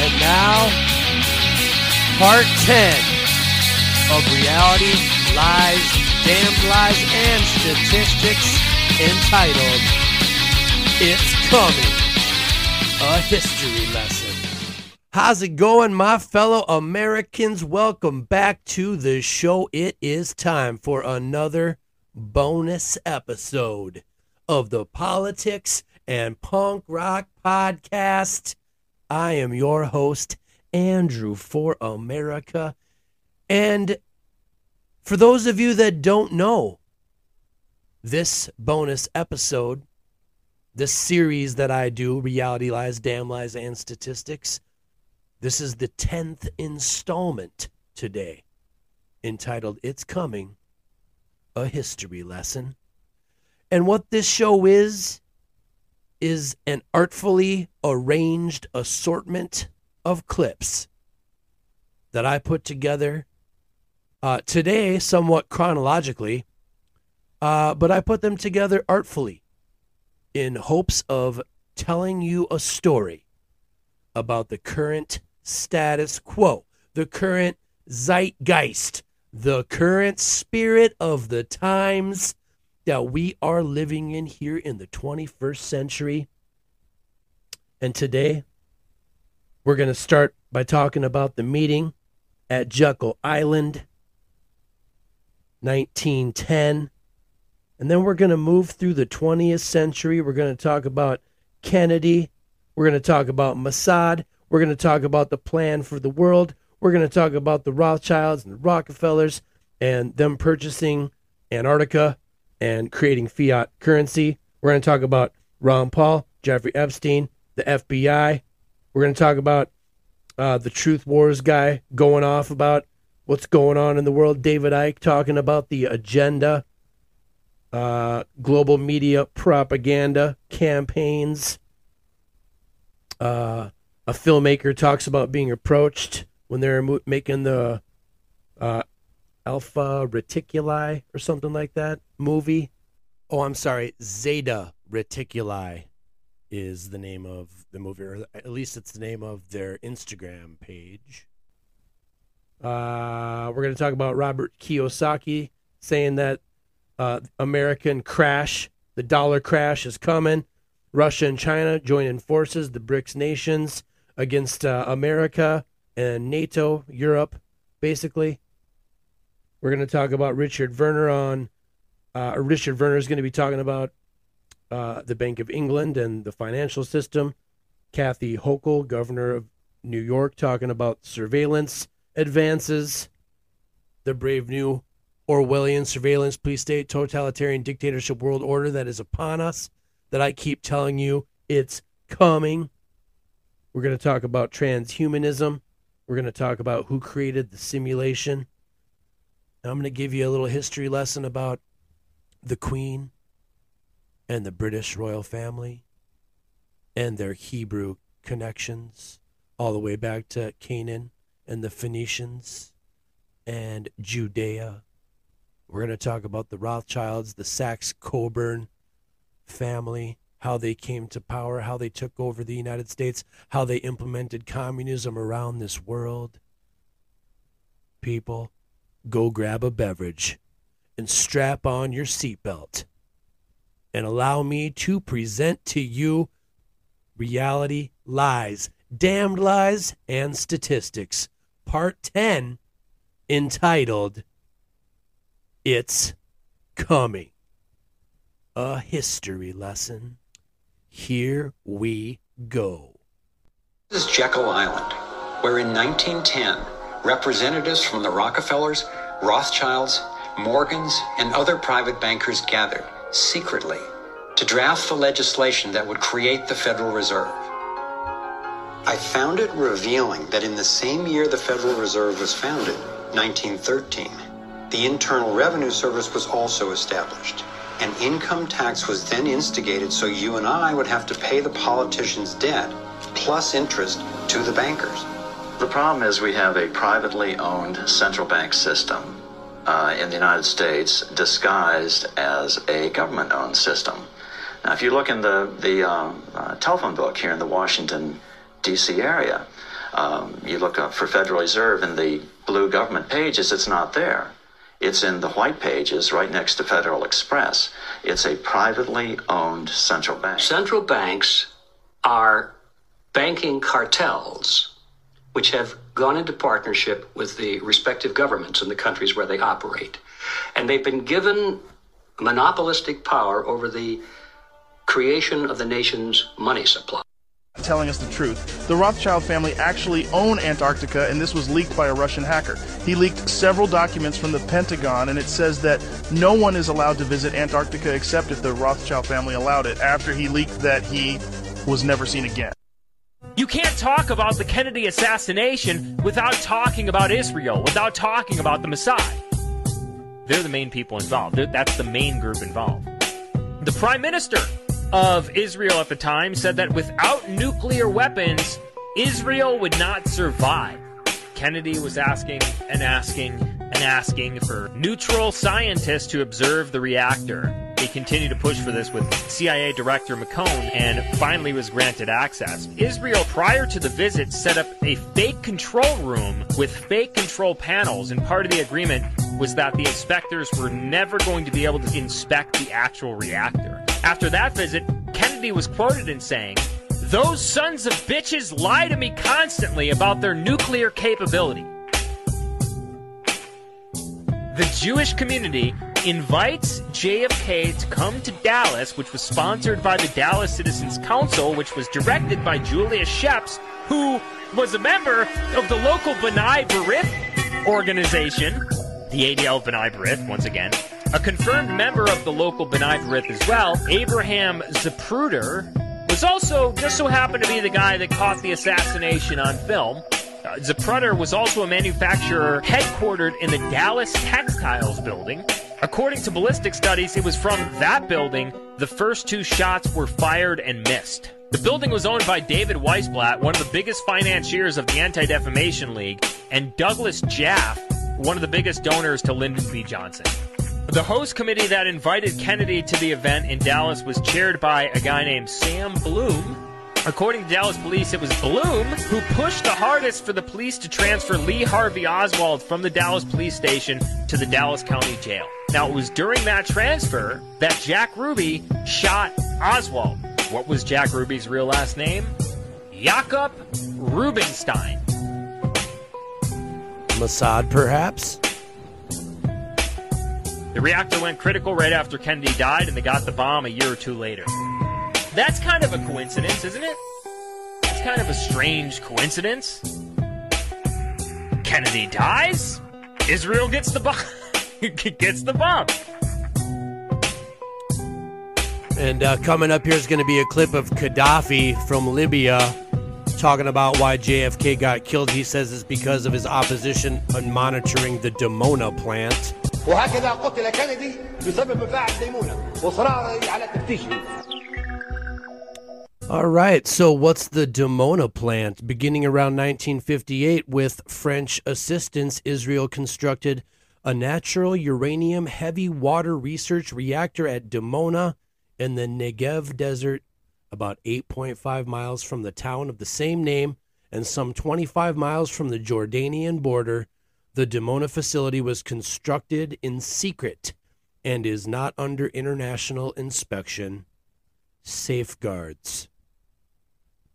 And now, part 10 of reality, lies, damned lies, and statistics entitled It's Coming, a history lesson. How's it going, my fellow Americans? Welcome back to the show. It is time for another bonus episode of the Politics and Punk Rock Podcast. I am your host, Andrew for America. And for those of you that don't know, this bonus episode, this series that I do, Reality Lies, Damn Lies, and Statistics, this is the 10th installment today, entitled It's Coming, a History Lesson. And what this show is, is an artfully arranged assortment of clips that I put together uh, today, somewhat chronologically, uh, but I put them together artfully in hopes of telling you a story about the current status quo, the current zeitgeist, the current spirit of the times that we are living in here in the 21st century. And today, we're going to start by talking about the meeting at Jekyll Island, 1910. And then we're going to move through the 20th century. We're going to talk about Kennedy. We're going to talk about Mossad. We're going to talk about the plan for the world. We're going to talk about the Rothschilds and the Rockefellers and them purchasing Antarctica and creating fiat currency. We're going to talk about Ron Paul, Jeffrey Epstein, the FBI. We're going to talk about uh, the Truth Wars guy going off about what's going on in the world. David Icke talking about the agenda, uh, global media propaganda campaigns. Uh, a filmmaker talks about being approached when they're making the uh, Alpha Reticuli or something like that movie. Oh, I'm sorry, Zeta Reticuli is the name of the movie, or at least it's the name of their Instagram page. Uh, we're going to talk about Robert Kiyosaki saying that uh, American crash, the dollar crash is coming. Russia and China joining forces, the BRICS nations against uh, America and NATO, Europe, basically. We're going to talk about Richard Werner on. Uh, Richard Werner is going to be talking about uh, the Bank of England and the financial system. Kathy Hochul, governor of New York, talking about surveillance advances. The brave new Orwellian surveillance police state, totalitarian dictatorship world order that is upon us, that I keep telling you it's coming. We're going to talk about transhumanism. We're going to talk about who created the simulation. I'm going to give you a little history lesson about the Queen and the British royal family and their Hebrew connections all the way back to Canaan and the Phoenicians and Judea. We're going to talk about the Rothschilds, the Saxe Coburg family, how they came to power, how they took over the United States, how they implemented communism around this world. People, go grab a beverage and strap on your seatbelt and allow me to present to you reality lies, damned lies, and statistics, part 10, entitled It's Coming. A history lesson. Here we go. This is Jekyll Island, where in 1910, representatives from the Rockefellers, Rothschilds, Morgans, and other private bankers gathered secretly, to draft the legislation that would create the Federal Reserve. I found it revealing that in the same year the Federal Reserve was founded, 1913, the Internal Revenue Service was also established. An income tax was then instigated so you and I would have to pay the politicians' debt plus interest to the bankers. The problem is we have a privately owned central bank system uh, in the United States disguised as a government owned system. Now, if you look in the, the uh, uh, telephone book here in the Washington, D.C. area, um, you look up for Federal Reserve in the blue government pages, it's not there. It's in the white pages right next to Federal Express. It's a privately owned central bank. Central banks are banking cartels which have gone into partnership with the respective governments in the countries where they operate. And they've been given monopolistic power over the creation of the nation's money supply telling us the truth. The Rothschild family actually own Antarctica, and this was leaked by a Russian hacker. He leaked several documents from the Pentagon, and it says that no one is allowed to visit Antarctica except if the Rothschild family allowed it after he leaked that he was never seen again. You can't talk about the Kennedy assassination without talking about Israel, without talking about the Mossad. They're the main people involved. That's the main group involved. The prime minister of Israel at the time said that without nuclear weapons, Israel would not survive. Kennedy was asking and asking and asking for neutral scientists to observe the reactor. He continued to push for this with CIA Director McCone and finally was granted access. Israel, prior to the visit, set up a fake control room with fake control panels, and part of the agreement was that the inspectors were never going to be able to inspect the actual reactor. After that visit, Kennedy was quoted in saying, Those sons of bitches lie to me constantly about their nuclear capability. The Jewish community invites JFK to come to Dallas, which was sponsored by the Dallas Citizens Council, which was directed by Julia Schepps, who was a member of the local B'nai B'rith organization, the ADL B'nai B'rith, once again. A confirmed member of the local B'nai B'rith as well, Abraham Zapruder, was also just so happened to be the guy that caught the assassination on film. Uh, Zapruder was also a manufacturer headquartered in the Dallas Textiles building. According to ballistic studies, it was from that building the first two shots were fired and missed. The building was owned by David Weisblatt, one of the biggest financiers of the Anti Defamation League, and Douglas Jaffe, one of the biggest donors to Lyndon B. Johnson. The host committee that invited Kennedy to the event in Dallas was chaired by a guy named Sam Bloom, According to Dallas police, it was Bloom who pushed the hardest for the police to transfer Lee Harvey Oswald from the Dallas police station to the Dallas County Jail. Now, it was during that transfer that Jack Ruby shot Oswald. What was Jack Ruby's real last name? Jakob Rubinstein. Mossad, perhaps? The reactor went critical right after Kennedy died, and they got the bomb a year or two later. That's kind of a coincidence, isn't it? It's kind of a strange coincidence. Kennedy dies. Israel gets the bomb. gets the bomb. And uh, coming up here is going to be a clip of Gaddafi from Libya talking about why JFK got killed. He says it's because of his opposition on monitoring the Dimona plant. وهكذا قتل كندي بسبب مفاعل ديمونه وصراره على تفتيشه all right, so what's the Dimona plant? Beginning around 1958, with French assistance, Israel constructed a natural uranium heavy water research reactor at Dimona in the Negev desert, about 8.5 miles from the town of the same name and some 25 miles from the Jordanian border. The Dimona facility was constructed in secret and is not under international inspection. Safeguards.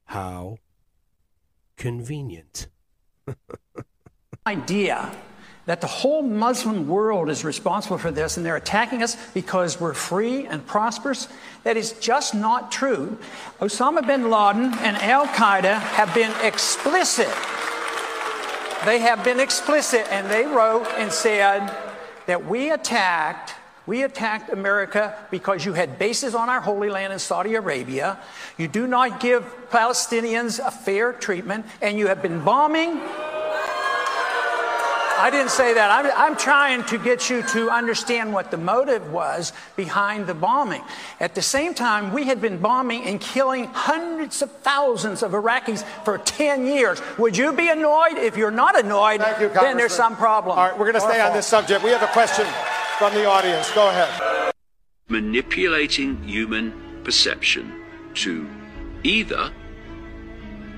How convenient. idea that the whole Muslim world is responsible for this and they're attacking us because we're free and prosperous. That is just not true. Osama bin Laden and Al Qaeda have been explicit. They have been explicit and they wrote and said that we attacked We attacked America because you had bases on our Holy Land in Saudi Arabia. You do not give Palestinians a fair treatment, and you have been bombing I didn't say that. I'm, I'm, trying to get you to understand what the motive was behind the bombing. At the same time, we had been bombing and killing hundreds of thousands of Iraqis for 10 years. Would you be annoyed? If you're not annoyed, you, then there's some problem. All right, we're going to stay on this subject. We have a question from the audience. Go ahead. Manipulating human perception to either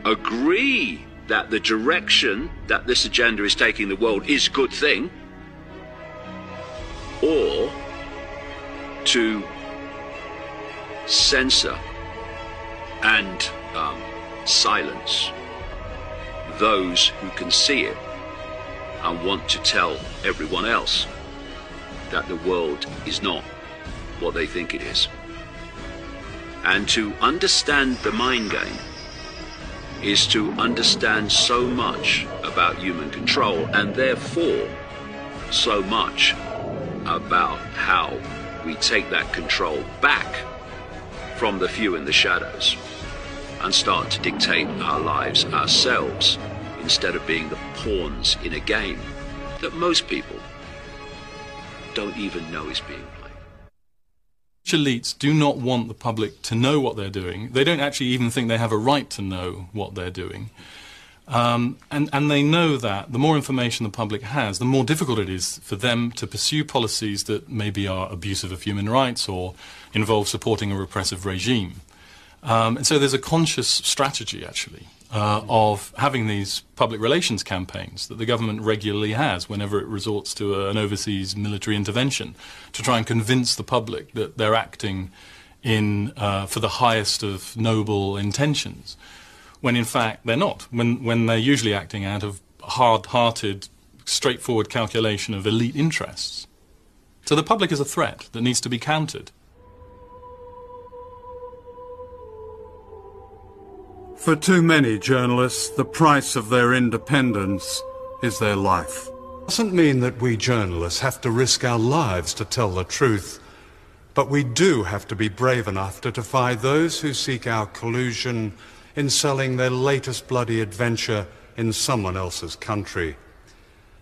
agree that the direction that this agenda is taking the world is a good thing, or to censor and um, silence those who can see it and want to tell everyone else that the world is not what they think it is. And to understand the mind game is to understand so much about human control and therefore so much about how we take that control back from the few in the shadows and start to dictate our lives ourselves instead of being the pawns in a game that most people don't even know is being elites do not want the public to know what they're doing. They don't actually even think they have a right to know what they're doing. Um, and, and they know that the more information the public has, the more difficult it is for them to pursue policies that maybe are abusive of human rights or involve supporting a repressive regime. Um, and so there's a conscious strategy, actually, uh, of having these public relations campaigns that the government regularly has whenever it resorts to a, an overseas military intervention to try and convince the public that they're acting in uh, for the highest of noble intentions, when in fact they're not. When when they're usually acting out of hard-hearted, straightforward calculation of elite interests. So the public is a threat that needs to be countered. For too many journalists, the price of their independence is their life. It Doesn't mean that we journalists have to risk our lives to tell the truth, but we do have to be brave enough to defy those who seek our collusion in selling their latest bloody adventure in someone else's country.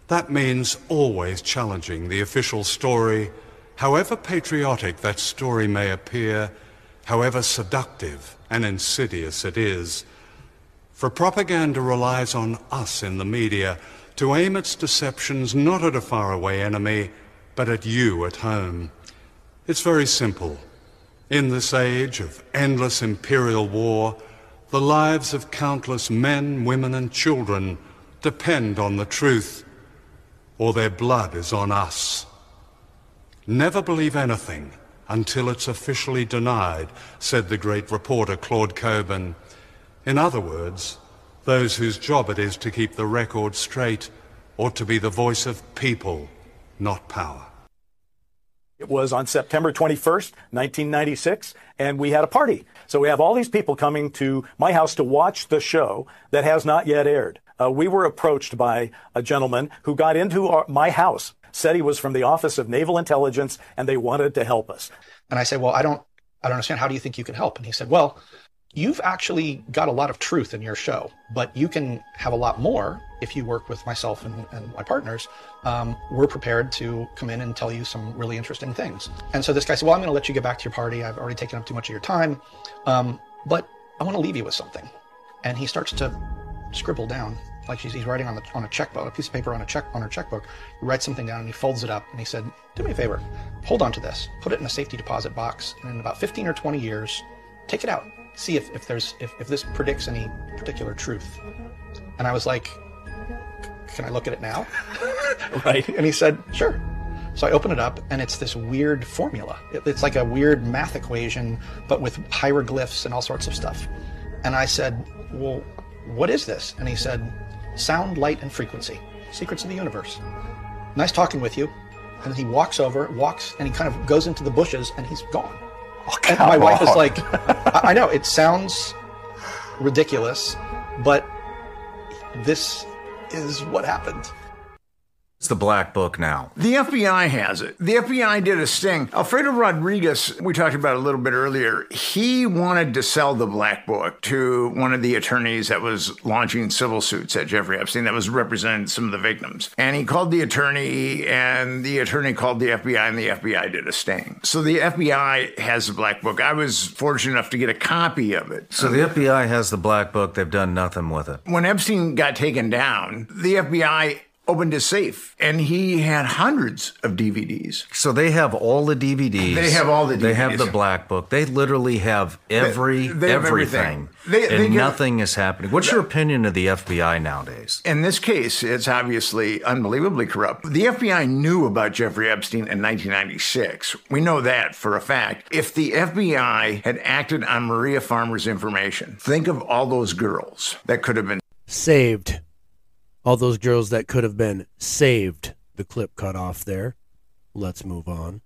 That means always challenging the official story, however patriotic that story may appear, however seductive and insidious it is. For propaganda relies on us in the media to aim its deceptions not at a faraway enemy, but at you at home. It's very simple. In this age of endless imperial war, the lives of countless men, women, and children depend on the truth, or their blood is on us. Never believe anything until it's officially denied, said the great reporter Claude Cockburn. In other words, those whose job it is to keep the record straight ought to be the voice of people, not power. It was on September 21st, 1996, and we had a party. So we have all these people coming to my house to watch the show that has not yet aired. Uh, we were approached by a gentleman who got into our, my house, said he was from the Office of Naval Intelligence, and they wanted to help us. And I said, well, I don't, I don't understand. How do you think you can help? And he said, well, you've actually got a lot of truth in your show, but you can have a lot more if you work with myself and, and my partners. Um, we're prepared to come in and tell you some really interesting things. And so this guy said, Well, I'm going to let you get back to your party. I've already taken up too much of your time. Um, but I want to leave you with something. And he starts to scribble down like he's, he's writing on the on a checkbook, a piece of paper on a check on her checkbook. He writes something down and he folds it up and he said, "Do me a favor, hold on to this, put it in a safety deposit box, and in about 15 or 20 years, take it out, see if, if there's if, if this predicts any particular truth." And I was like, "Can I look at it now?" right? And he said, "Sure." So I open it up, and it's this weird formula. It's like a weird math equation, but with hieroglyphs and all sorts of stuff. And I said, "Well, what is this?" And he said, sound, light, and frequency. Secrets of the universe. Nice talking with you. And he walks over, walks, and he kind of goes into the bushes, and he's gone. Oh, and my wife is like, I, I know it sounds ridiculous, but this is what happened. It's the black book now. The FBI has it. The FBI did a sting. Alfredo Rodriguez, we talked about a little bit earlier, he wanted to sell the black book to one of the attorneys that was launching civil suits at Jeffrey Epstein that was representing some of the victims. And he called the attorney, and the attorney called the FBI, and the FBI did a sting. So the FBI has the black book. I was fortunate enough to get a copy of it. So the FBI has the black book. They've done nothing with it. When Epstein got taken down, the FBI opened his safe and he had hundreds of DVDs. So they have all the DVDs. They have all the They have the black book. They literally have every they have everything. everything. They- and they get- nothing is happening. What's your opinion of the FBI nowadays? In this case, it's obviously unbelievably corrupt. The FBI knew about Jeffrey Epstein in 1996. We know that for a fact. If the FBI had acted on Maria Farmer's information, think of all those girls that could have been saved. All those girls that could have been saved. The clip cut off there. Let's move on.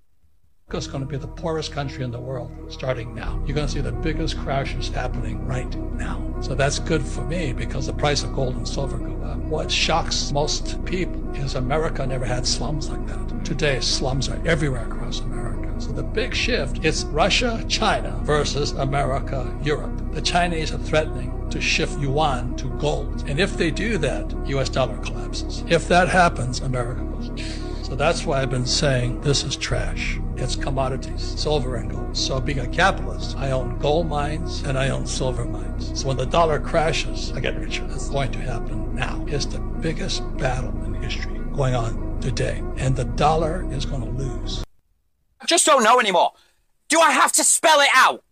It's going to be the poorest country in the world starting now. You're going to see the biggest crashes happening right now. So that's good for me because the price of gold and silver go up. What shocks most people is America never had slums like that. Today, slums are everywhere across America. So the big shift is Russia, China versus America, Europe. The Chinese are threatening to shift yuan to gold. And if they do that, US dollar collapses. If that happens, America goes. So that's why I've been saying this is trash. It's commodities, silver and gold. So being a capitalist, I own gold mines and I own silver mines. So when the dollar crashes, I get richer. That's going to happen now. It's the biggest battle in history going on today. And the dollar is going to lose. I just don't know anymore. Do I have to spell it out?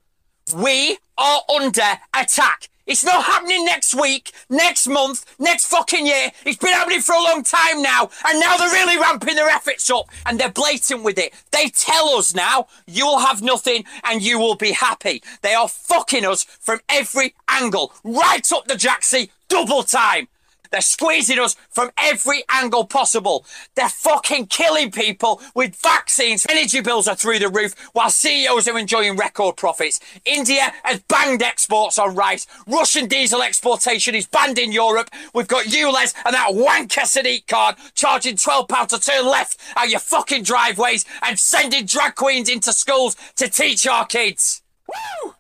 We are under attack. It's not happening next week, next month, next fucking year. It's been happening for a long time now, and now they're really ramping their efforts up, and they're blatant with it. They tell us now, you'll have nothing and you will be happy. They are fucking us from every angle, right up the jacksie, double time. They're squeezing us from every angle possible. They're fucking killing people with vaccines. Energy bills are through the roof while CEOs are enjoying record profits. India has banned exports on rice. Russian diesel exportation is banned in Europe. We've got ULEZ and that wanker Sadiq Khan charging £12 to turn left out your fucking driveways and sending drag queens into schools to teach our kids. Woo!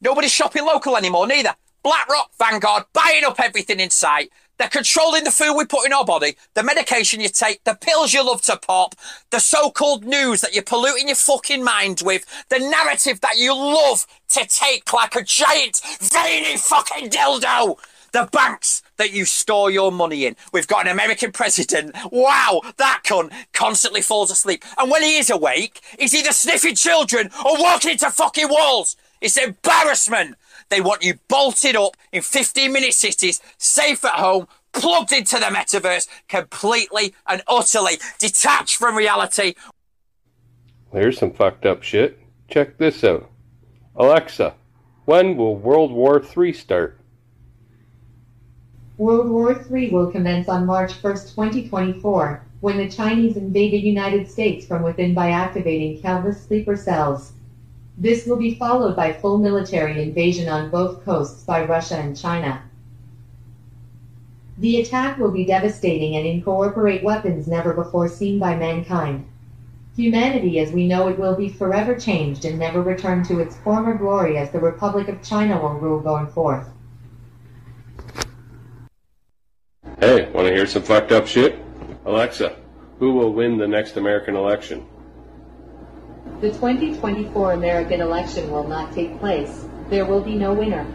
Nobody's shopping local anymore, neither. BlackRock, Vanguard, buying up everything in sight. They're controlling the food we put in our body, the medication you take, the pills you love to pop, the so-called news that you're polluting your fucking mind with, the narrative that you love to take like a giant veiny fucking dildo. The banks that you store your money in. We've got an American president. Wow, that cunt constantly falls asleep. And when he is awake, he's either sniffing children or walking into fucking walls. It's embarrassment. They want you bolted up in 15 minute cities, safe at home, plugged into the metaverse, completely and utterly detached from reality. There's some fucked up shit. Check this out. Alexa, when will World War III start? World War III will commence on March 1, 2024, when the Chinese invade the United States from within by activating countless sleeper cells. This will be followed by full military invasion on both coasts by Russia and China. The attack will be devastating and incorporate weapons never before seen by mankind. Humanity as we know it will be forever changed and never return to its former glory as the Republic of China will rule going forth. Hey, want to hear some fucked up shit? Alexa, who will win the next American election? The 2024 American election will not take place. There will be no winner.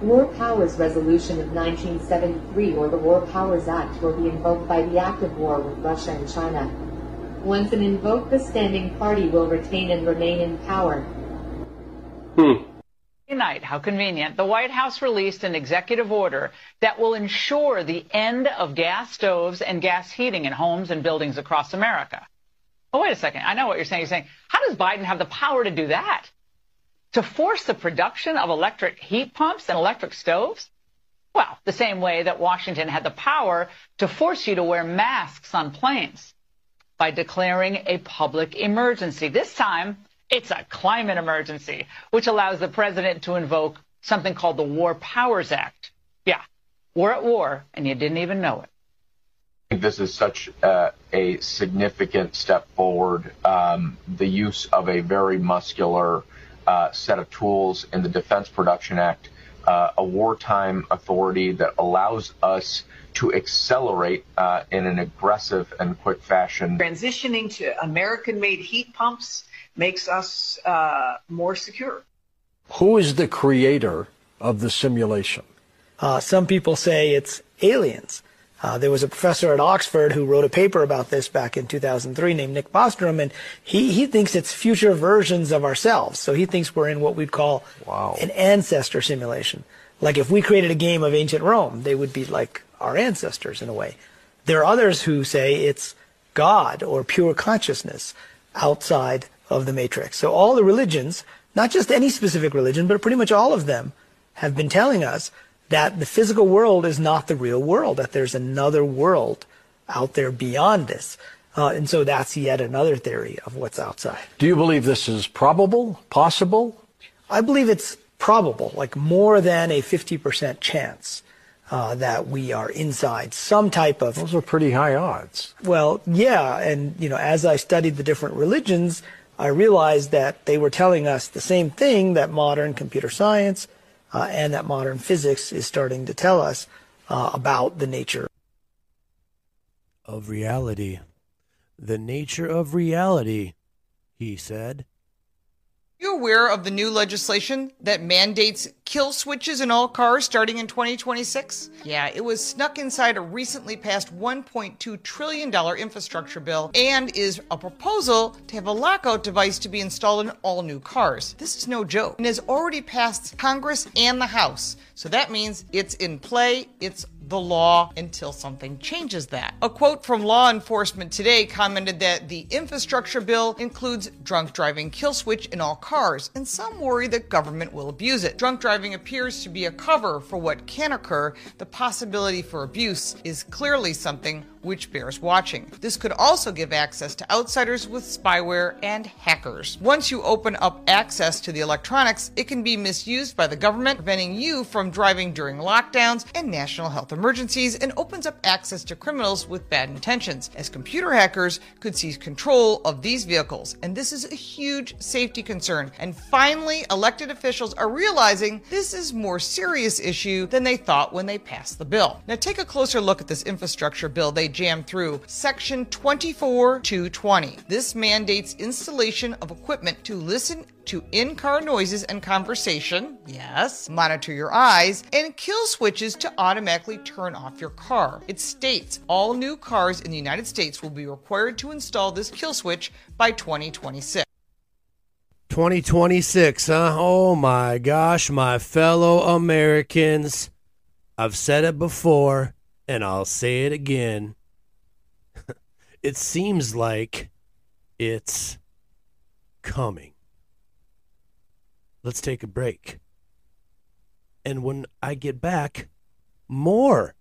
War Powers Resolution of 1973 or the War Powers Act will be invoked by the act of war with Russia and China. Once an invoked, the standing party will retain and remain in power. Hmm. Night, how convenient. The White House released an executive order that will ensure the end of gas stoves and gas heating in homes and buildings across America. Oh, wait a second. I know what you're saying. You're saying, how does Biden have the power to do that? To force the production of electric heat pumps and electric stoves? Well, the same way that Washington had the power to force you to wear masks on planes by declaring a public emergency. This time, it's a climate emergency, which allows the president to invoke something called the War Powers Act. Yeah, we're at war, and you didn't even know it. Think this is such uh, a significant step forward. Um, the use of a very muscular uh, set of tools in the Defense Production Act, uh, a wartime authority that allows us to accelerate uh, in an aggressive and quick fashion. Transitioning to American made heat pumps makes us uh, more secure. Who is the creator of the simulation? Uh, some people say it's aliens. Uh, there was a professor at Oxford who wrote a paper about this back in 2003 named Nick Bostrom, and he, he thinks it's future versions of ourselves. So he thinks we're in what we'd call wow. an ancestor simulation. Like if we created a game of ancient Rome, they would be like our ancestors in a way. There are others who say it's God or pure consciousness outside of the matrix. So all the religions, not just any specific religion, but pretty much all of them, have been telling us that the physical world is not the real world, that there's another world out there beyond this. Uh, and so that's yet another theory of what's outside. Do you believe this is probable, possible? I believe it's probable, like more than a 50% chance. Uh, that we are inside some type of. Those are pretty high odds. Well, yeah, and you know, as I studied the different religions, I realized that they were telling us the same thing that modern computer science uh, and that modern physics is starting to tell us uh, about the nature of reality. The nature of reality, he said. You aware of the new legislation that mandates kill switches in all cars starting in 2026? Yeah, it was snuck inside a recently passed $1.2 trillion infrastructure bill and is a proposal to have a lockout device to be installed in all new cars. This is no joke and has already passed Congress and the House. So that means it's in play, it's the law until something changes that. A quote from law enforcement today commented that the infrastructure bill includes drunk driving kill switch in all cars, and some worry that government will abuse it. Drunk driving appears to be a cover for what can occur. The possibility for abuse is clearly something which bears watching. This could also give access to outsiders with spyware and hackers. Once you open up access to the electronics, it can be misused by the government, preventing you from driving during lockdowns and national health emergencies, and opens up access to criminals with bad intentions, as computer hackers could seize control of these vehicles. And this is a huge safety concern. And finally, elected officials are realizing this is more serious issue than they thought when they passed the bill. Now take a closer look at this infrastructure bill they jammed through. Section 24220. This mandates installation of equipment to listen to in car noises and conversation, yes, monitor your eyes, and kill switches to automatically turn off your car. It states all new cars in the United States will be required to install this kill switch by 2026. 2026, huh? Oh my gosh, my fellow Americans. I've said it before, and I'll say it again. It seems like it's coming. Let's take a break. And when I get back, more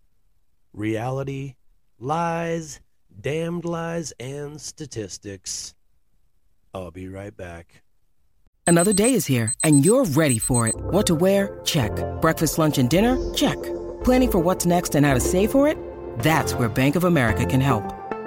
reality, lies, damned lies, and statistics. I'll be right back. Another day is here, and you're ready for it. What to wear? Check. Breakfast, lunch, and dinner? Check. Planning for what's next and how to save for it? That's where Bank of America can help.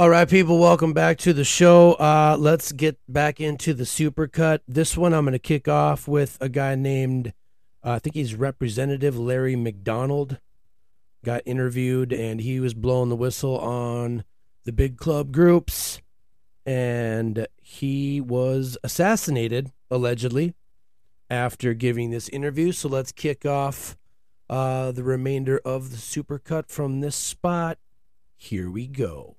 All right, people, welcome back to the show. Uh, let's get back into the supercut. This one I'm going to kick off with a guy named, uh, I think he's Representative Larry McDonald. Got interviewed and he was blowing the whistle on the big club groups. And he was assassinated, allegedly, after giving this interview. So let's kick off uh, the remainder of the supercut from this spot. Here we go.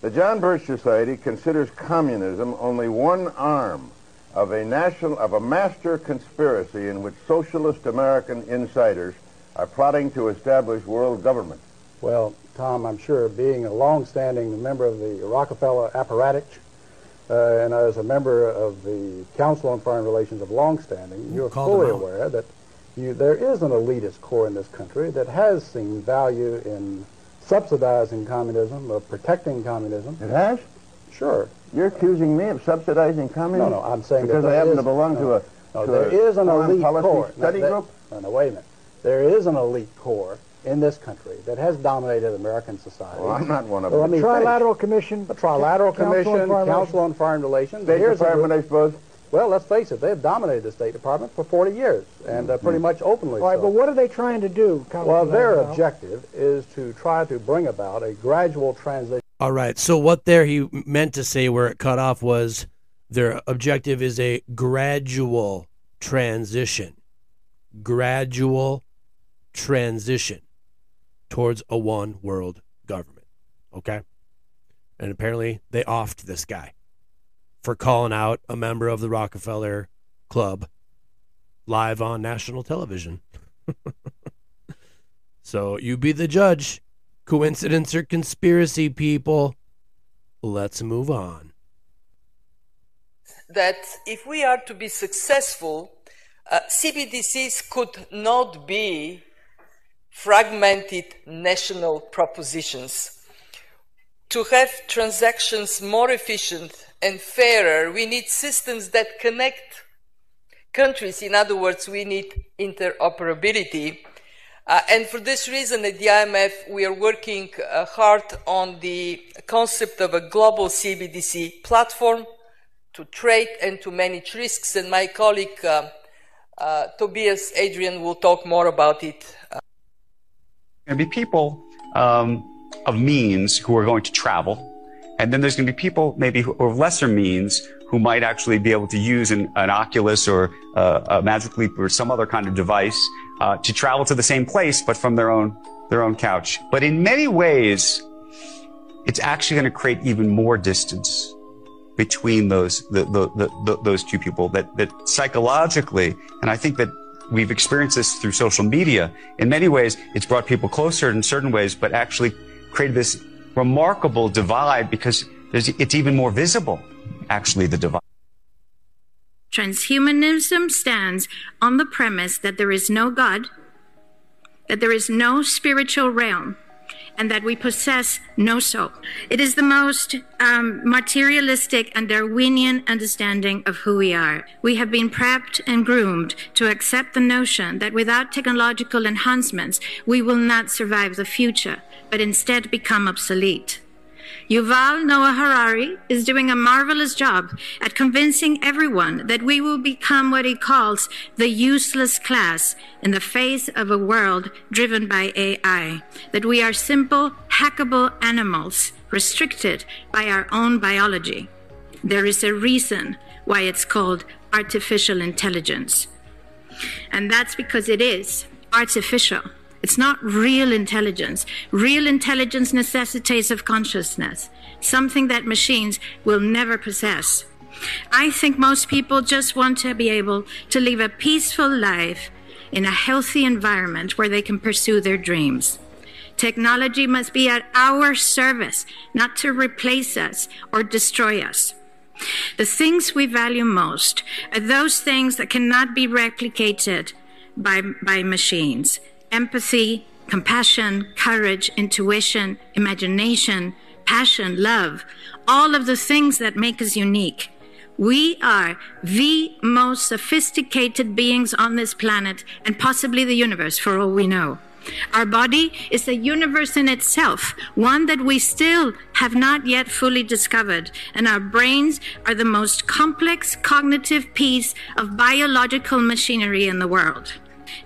The John Birch Society considers communism only one arm of a national of a master conspiracy in which socialist American insiders are plotting to establish world government? Well, Tom, I'm sure being a long-standing member of the Rockefeller apparatus uh, and as a member of the Council on Foreign Relations of long-standing, you're fully aware that you, there is an elitist core in this country that has seen value in subsidizing communism, of protecting communism. It has? Sure. You're accusing me of subsidizing communism? No, no, I'm saying that because I happen is- to belong no, to a No, to there a is an elite policy core. No, study that- group. No, no, wait a minute. There is an elite core in this country that has dominated American society. Well, I'm not one of Well, them. let me finish. Trilateral Commission. The Trilateral Commission, Council on Foreign Relations. State Here's a Department, group- I suppose. Well, let's face it, they've dominated the State Department for 40 years, and uh, pretty much openly All right, so. but what are they trying to do? Well, their Congressman Landau? objective is to try to bring about a gradual transition. All right. So what there he meant to say where it cut off was their objective is a gradual transition. Gradual transition towards a one world government. Okay? And apparently they offed this guy for calling out a member of the Rockefeller Club live on national television. so you be the judge. Coincidence or conspiracy, people? Let's move on. that if we are to be successful, uh, CBDCs could not be fragmented national propositions. To have transactions more efficient and fairer, we need systems that connect countries. In other words, we need interoperability. Uh, and for this reason, at the IMF, we are working uh, hard on the concept of a global CBDC platform to trade and to manage risks. And my colleague uh, uh, Tobias Adrian will talk more about it. Uh, going be people um, of means who are going to travel, and then there's going to be people maybe who, of lesser means who might actually be able to use an, an Oculus or uh, a Magic Leap or some other kind of device uh, to travel to the same place, but from their own their own couch. But in many ways, it's actually going to create even more distance between those the, the, the, those two people. That that psychologically, and I think that we've experienced this through social media. In many ways, it's brought people closer in certain ways, but actually created this remarkable divide because it's even more visible. Actually, the divide. Transhumanism stands on the premise that there is no God, that there is no spiritual realm, and that we possess no soul. It is the most um, materialistic and Darwinian understanding of who we are. We have been prepped and groomed to accept the notion that without technological enhancements, we will not survive the future, but instead become obsolete. Yuval Noah Harari is doing a marvelous job at convincing everyone that we will become what he calls the useless class in the face of a world driven by AI, that we are simple, hackable animals restricted by our own biology. There is a reason why it's called artificial intelligence. And that's because it is artificial. It's not real intelligence. Real intelligence necessitates of consciousness, something that machines will never possess. I think most people just want to be able to live a peaceful life in a healthy environment where they can pursue their dreams. Technology must be at our service, not to replace us or destroy us. The things we value most are those things that cannot be replicated by, by machines empathy, compassion, courage, intuition, imagination, passion, love, all of the things that make us unique. We are the most sophisticated beings on this planet and possibly the universe, for all we know. Our body is a universe in itself, one that we still have not yet fully discovered, and our brains are the most complex cognitive piece of biological machinery in the world.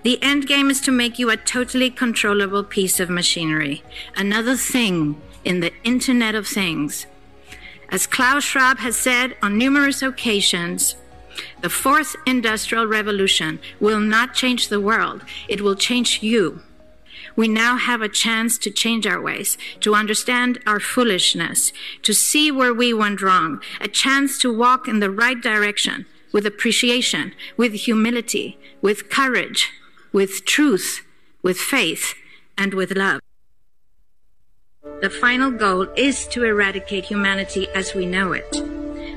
The end game is to make you a totally controllable piece of machinery, another thing in the Internet of Things. As Klaus Schwab has said on numerous occasions, the fourth industrial revolution will not change the world, it will change you. We now have a chance to change our ways, to understand our foolishness, to see where we went wrong, a chance to walk in the right direction, with appreciation, with humility, with courage, with truth, with faith, and with love. The final goal is to eradicate humanity as we know it.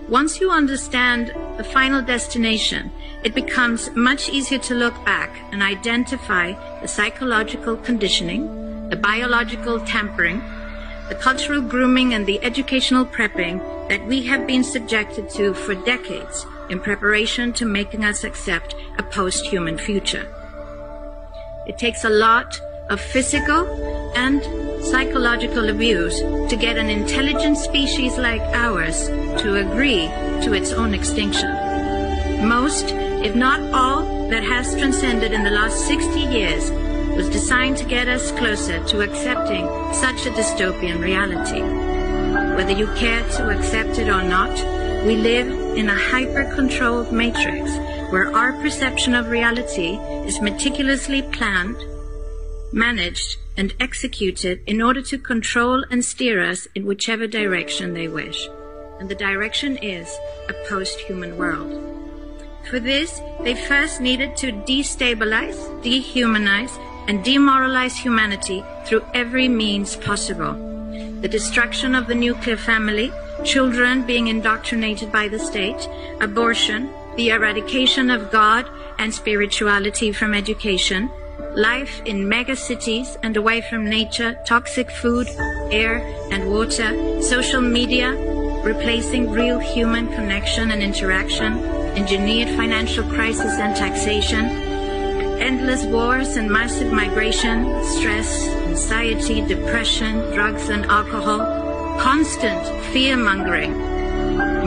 Once you understand the final destination, it becomes much easier to look back and identify the psychological conditioning, the biological tampering, the cultural grooming, and the educational prepping that we have been subjected to for decades in preparation to making us accept a post human future. It takes a lot of physical and psychological abuse to get an intelligent species like ours to agree to its own extinction. Most, if not all, that has transcended in the last 60 years was designed to get us closer to accepting such a dystopian reality. Whether you care to accept it or not, we live in a hyper-controlled matrix where our perception of reality is meticulously planned, managed, and executed in order to control and steer us in whichever direction they wish. And the direction is a post-human world. For this, they first needed to destabilize, dehumanize, and demoralize humanity through every means possible. The destruction of the nuclear family, children being indoctrinated by the state, abortion, the eradication of God and spirituality from education, life in megacities and away from nature, toxic food, air, and water, social media, replacing real human connection and interaction, engineered financial crisis and taxation, endless wars and massive migration, stress, anxiety, depression, drugs and alcohol, constant fear mongering,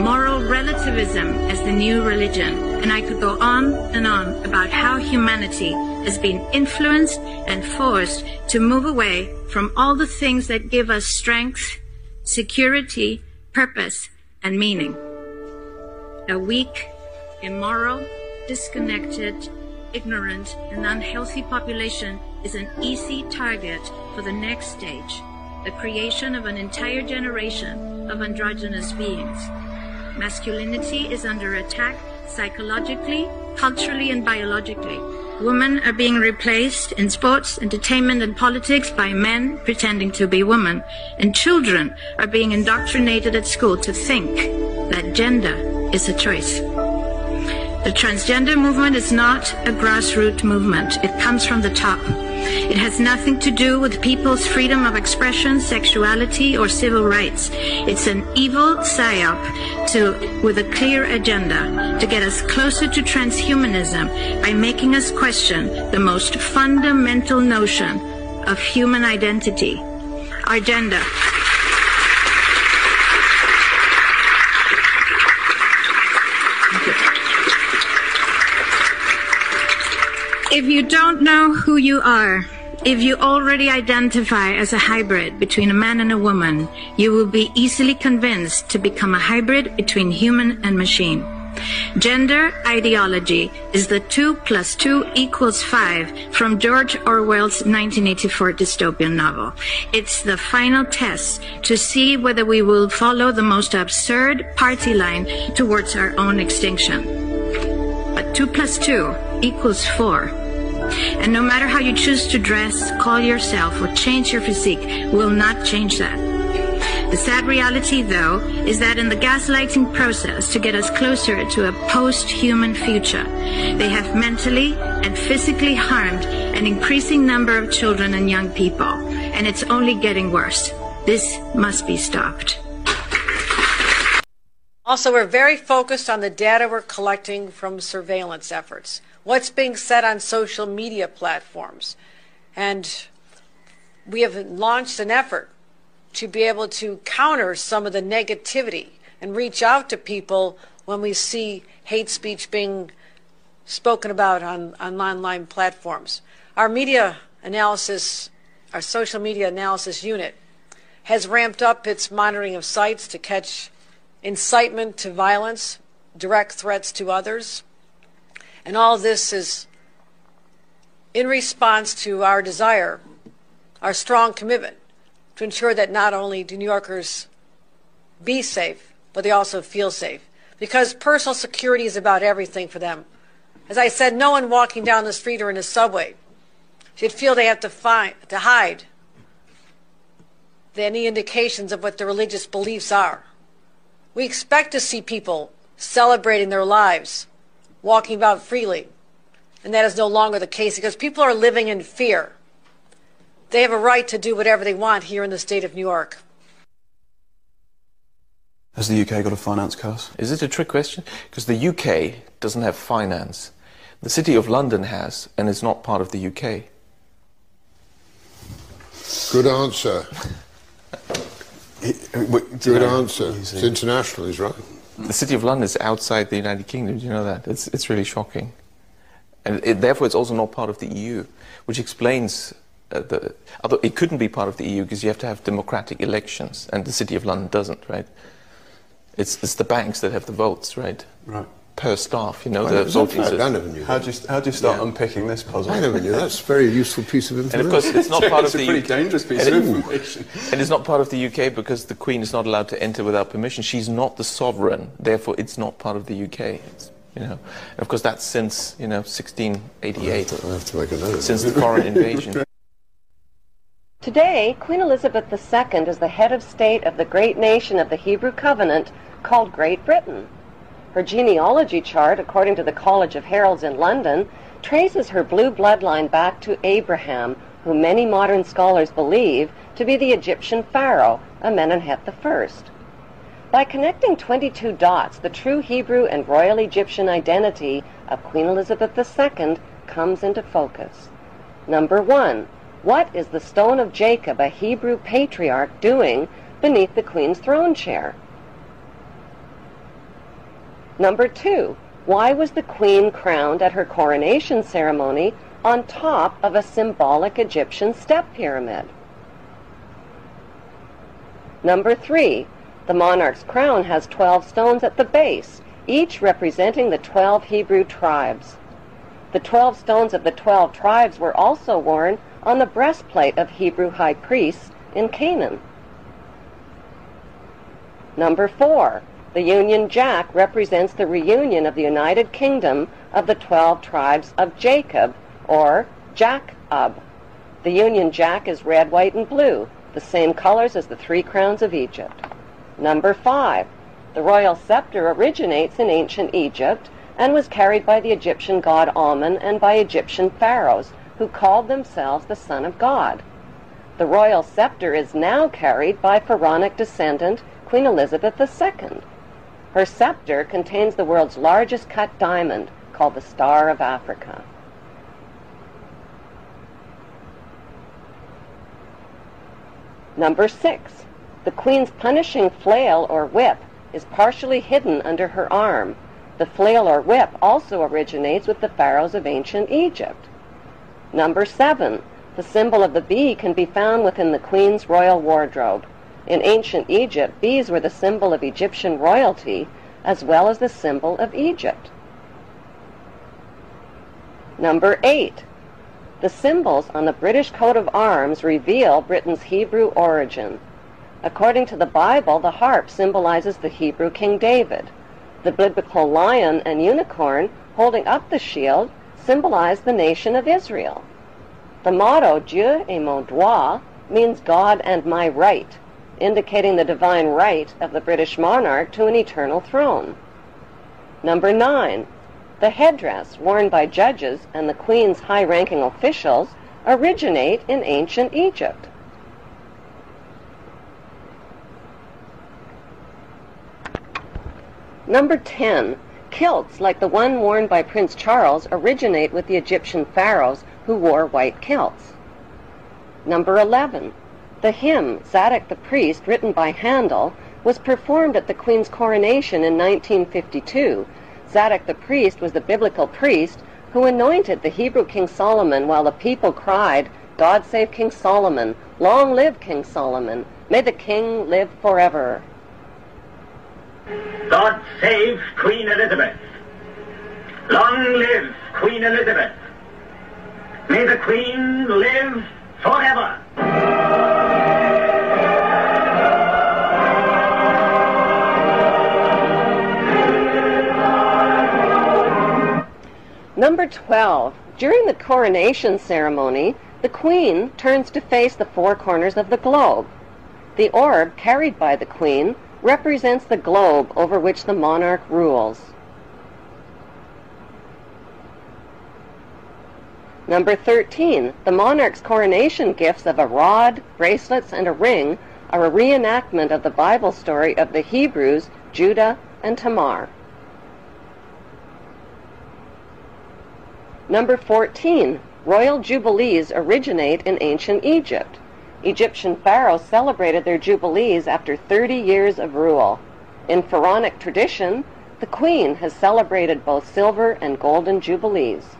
moral relativism as the new religion, and I could go on and on about how humanity has been influenced and forced to move away from all the things that give us strength, security, purpose, and meaning. A weak, immoral, disconnected, ignorant, and unhealthy population is an easy target for the next stage, the creation of an entire generation of androgynous beings. Masculinity is under attack psychologically, culturally, and biologically. Women are being replaced in sports, entertainment, and politics by men pretending to be women. And children are being indoctrinated at school to think that gender is a choice. The transgender movement is not a grassroots movement. It comes from the top. It has nothing to do with people's freedom of expression, sexuality, or civil rights. It's an evil psyop to, with a clear agenda to get us closer to transhumanism by making us question the most fundamental notion of human identity, our gender. If you don't know who you are, if you already identify as a hybrid between a man and a woman, you will be easily convinced to become a hybrid between human and machine. Gender ideology is the 2 plus 2 equals 5 from George Orwell's 1984 dystopian novel. It's the final test to see whether we will follow the most absurd party line towards our own extinction. But 2 plus 2 equals 4. And no matter how you choose to dress, call yourself, or change your physique, will not change that. The sad reality, though, is that in the gaslighting process to get us closer to a post-human future, they have mentally and physically harmed an increasing number of children and young people, and it's only getting worse. This must be stopped. Also, we're very focused on the data we're collecting from surveillance efforts what's being said on social media platforms. And we have launched an effort to be able to counter some of the negativity and reach out to people when we see hate speech being spoken about on, on online platforms. Our media analysis, our social media analysis unit, has ramped up its monitoring of sites to catch incitement to violence, direct threats to others, and all this is in response to our desire, our strong commitment to ensure that not only do New Yorkers be safe, but they also feel safe. because personal security is about everything for them. As I said, no one walking down the street or in a subway should feel they have to, find, to hide any indications of what their religious beliefs are. We expect to see people celebrating their lives, walking about freely. And that is no longer the case because people are living in fear. They have a right to do whatever they want here in the state of New York. Has the UK got a finance curse? Is it a trick question? Because the UK doesn't have finance. The City of London has, and is not part of the UK. Good answer. Uh, Good answer. It's international, he's right. The City of London is outside the United Kingdom. Do you know that? It's, it's really shocking. And it, therefore, it's also not part of the EU, which explains uh, the. Although it couldn't be part of the EU because you have to have democratic elections, and the City of London doesn't, right? It's, it's the banks that have the votes, right? Right. Per staff, you know, I the never- voting I never knew How do you, how do you start unpicking this puzzle? I never knew. That's a very useful piece of information. And information. of course, it's not part It's of a the pretty UK. dangerous piece and of it- information. And it's not part of the UK because the Queen is not allowed to enter without permission. She's not the sovereign, therefore, it's not part of the UK. It's, you know, and of course, that's since you know 1688. I have to make a note. Since the foreign invasion. Today, Queen Elizabeth II is the head of state of the great nation of the Hebrew covenant called Great Britain. Her genealogy chart, according to the College of Heralds in London, traces her blue bloodline back to Abraham, who many modern scholars believe to be the Egyptian pharaoh, Amenemhet I. By connecting 22 dots, the true Hebrew and royal Egyptian identity of Queen Elizabeth II comes into focus. Number one, what is the stone of Jacob, a Hebrew patriarch, doing beneath the queen's throne chair? Number two, why was the queen crowned at her coronation ceremony on top of a symbolic Egyptian step pyramid? Number three, the monarch's crown has 12 stones at the base, each representing the 12 Hebrew tribes. The 12 stones of the 12 tribes were also worn on the breastplate of Hebrew high priests in Canaan. Number four, the Union Jack represents the reunion of the United Kingdom of the 12 tribes of Jacob, or Jacob. The Union Jack is red, white, and blue, the same colors as the three crowns of Egypt. Number five, the royal scepter originates in ancient Egypt and was carried by the Egyptian god Amun and by Egyptian pharaohs who called themselves the Son of God. The royal scepter is now carried by pharaonic descendant Queen Elizabeth II. Her scepter contains the world's largest cut diamond called the Star of Africa. Number six, the Queen's punishing flail or whip is partially hidden under her arm. The flail or whip also originates with the pharaohs of ancient Egypt. Number seven, the symbol of the bee can be found within the Queen's royal wardrobe. In ancient Egypt, bees were the symbol of Egyptian royalty as well as the symbol of Egypt. Number eight, the symbols on the British coat of arms reveal Britain's Hebrew origin. According to the Bible, the harp symbolizes the Hebrew King David. The biblical lion and unicorn holding up the shield symbolize the nation of Israel. The motto Dieu et mon droit means God and my right, indicating the divine right of the British monarch to an eternal throne. Number nine, the headdress worn by judges and the Queen's high-ranking officials originate in ancient Egypt. Number 10. Kilts, like the one worn by Prince Charles, originate with the Egyptian pharaohs who wore white kilts. Number 11. The hymn, Zadok the Priest, written by Handel, was performed at the Queen's coronation in 1952. Zadok the Priest was the biblical priest who anointed the Hebrew King Solomon while the people cried, God save King Solomon, long live King Solomon, may the king live forever. God save Queen Elizabeth. Long live Queen Elizabeth. May the Queen live forever. Number 12. During the coronation ceremony, the Queen turns to face the four corners of the globe. The orb carried by the Queen represents the globe over which the monarch rules. Number 13. The monarch's coronation gifts of a rod, bracelets, and a ring are a reenactment of the Bible story of the Hebrews, Judah, and Tamar. Number 14. Royal jubilees originate in ancient Egypt. Egyptian pharaohs celebrated their jubilees after 30 years of rule. In pharaonic tradition, the queen has celebrated both silver and golden jubilees.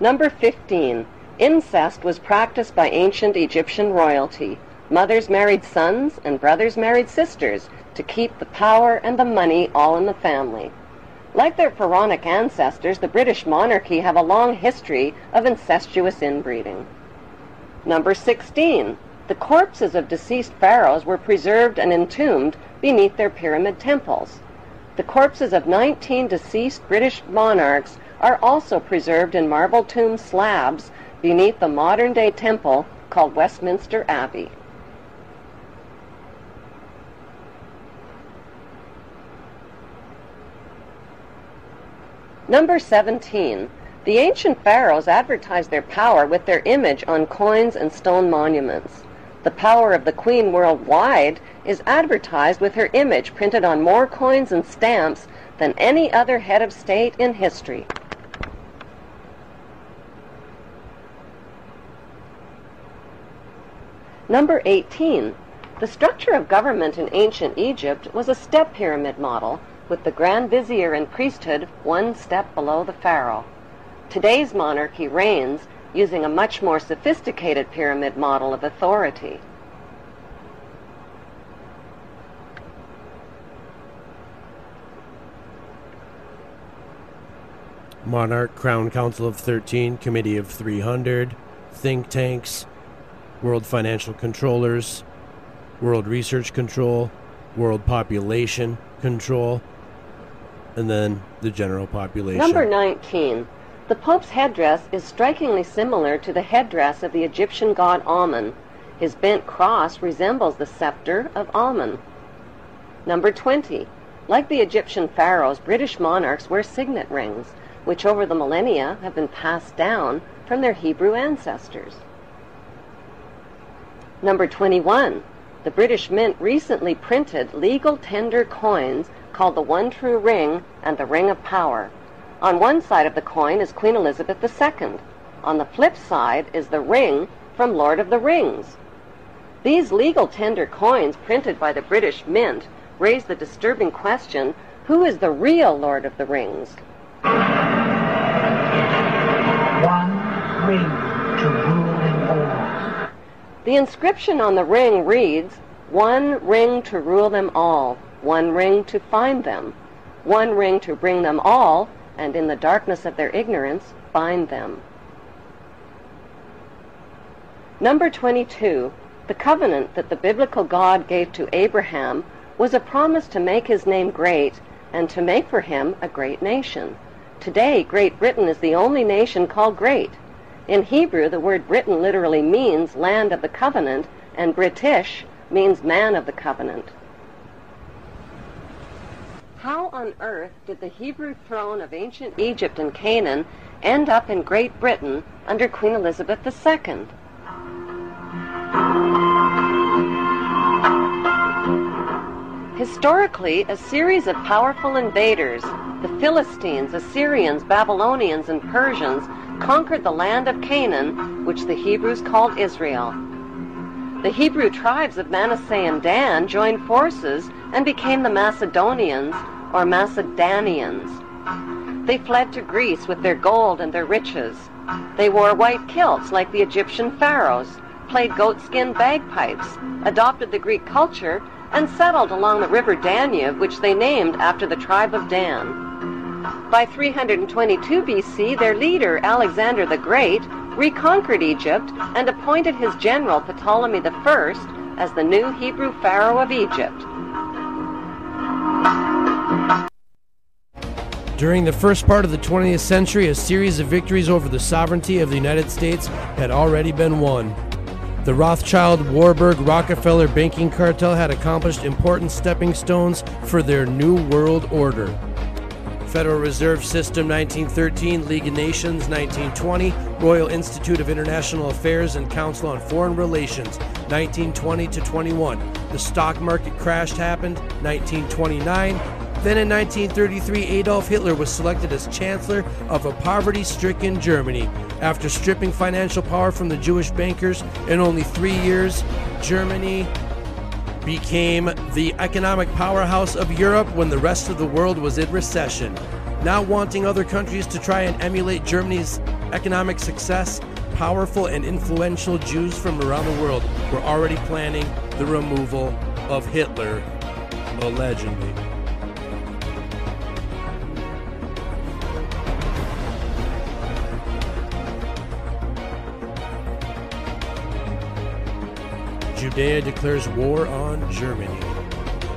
Number 15. Incest was practiced by ancient Egyptian royalty. Mothers married sons and brothers married sisters to keep the power and the money all in the family. Like their pharaonic ancestors, the British monarchy have a long history of incestuous inbreeding. Number 16. The corpses of deceased pharaohs were preserved and entombed beneath their pyramid temples. The corpses of 19 deceased British monarchs are also preserved in marble tomb slabs beneath the modern-day temple called Westminster Abbey. Number 17. The ancient pharaohs advertised their power with their image on coins and stone monuments. The power of the queen worldwide is advertised with her image printed on more coins and stamps than any other head of state in history. Number 18. The structure of government in ancient Egypt was a step pyramid model with the grand vizier and priesthood one step below the pharaoh. Today's monarchy reigns using a much more sophisticated pyramid model of authority. Monarch, Crown Council of 13, Committee of 300, think tanks, World Financial Controllers, World Research Control, World Population Control, and then the general population. Number 19. The Pope's headdress is strikingly similar to the headdress of the Egyptian god Amun. His bent cross resembles the scepter of Amun. Number 20. Like the Egyptian pharaohs, British monarchs wear signet rings, which over the millennia have been passed down from their Hebrew ancestors. Number 21. The British Mint recently printed legal tender coins called the One True Ring and the Ring of Power. On one side of the coin is Queen Elizabeth II. On the flip side is the ring from Lord of the Rings. These legal tender coins printed by the British Mint raise the disturbing question, who is the real Lord of the Rings? One ring The inscription on the ring reads, One ring to rule them all one ring to find them, one ring to bring them all, and in the darkness of their ignorance, bind them. Number 22. The covenant that the biblical God gave to Abraham was a promise to make his name great and to make for him a great nation. Today, Great Britain is the only nation called great. In Hebrew, the word Britain literally means land of the covenant, and British means man of the covenant. How on earth did the Hebrew throne of ancient Egypt and Canaan end up in Great Britain under Queen Elizabeth II? Historically, a series of powerful invaders, the Philistines, Assyrians, Babylonians, and Persians, conquered the land of Canaan, which the Hebrews called Israel. The Hebrew tribes of Manasseh and Dan joined forces and became the Macedonians or Macedonians. They fled to Greece with their gold and their riches. They wore white kilts like the Egyptian pharaohs, played goatskin bagpipes, adopted the Greek culture, and settled along the river Danube, which they named after the tribe of Dan. By 322 BC, their leader, Alexander the Great, reconquered Egypt and appointed his general Ptolemy I as the new Hebrew pharaoh of Egypt. During the first part of the 20th century, a series of victories over the sovereignty of the United States had already been won. The Rothschild Warburg Rockefeller banking cartel had accomplished important stepping stones for their New World Order. Federal Reserve System 1913, League of Nations 1920, Royal Institute of International Affairs and Council on Foreign Relations 1920 to 21. The stock market crash happened 1929. Then in 1933, Adolf Hitler was selected as Chancellor of a poverty stricken Germany. After stripping financial power from the Jewish bankers in only three years, Germany became the economic powerhouse of Europe when the rest of the world was in recession. Now wanting other countries to try and emulate Germany's economic success, powerful and influential Jews from around the world were already planning the removal of Hitler, allegedly. Judea declares war on Germany.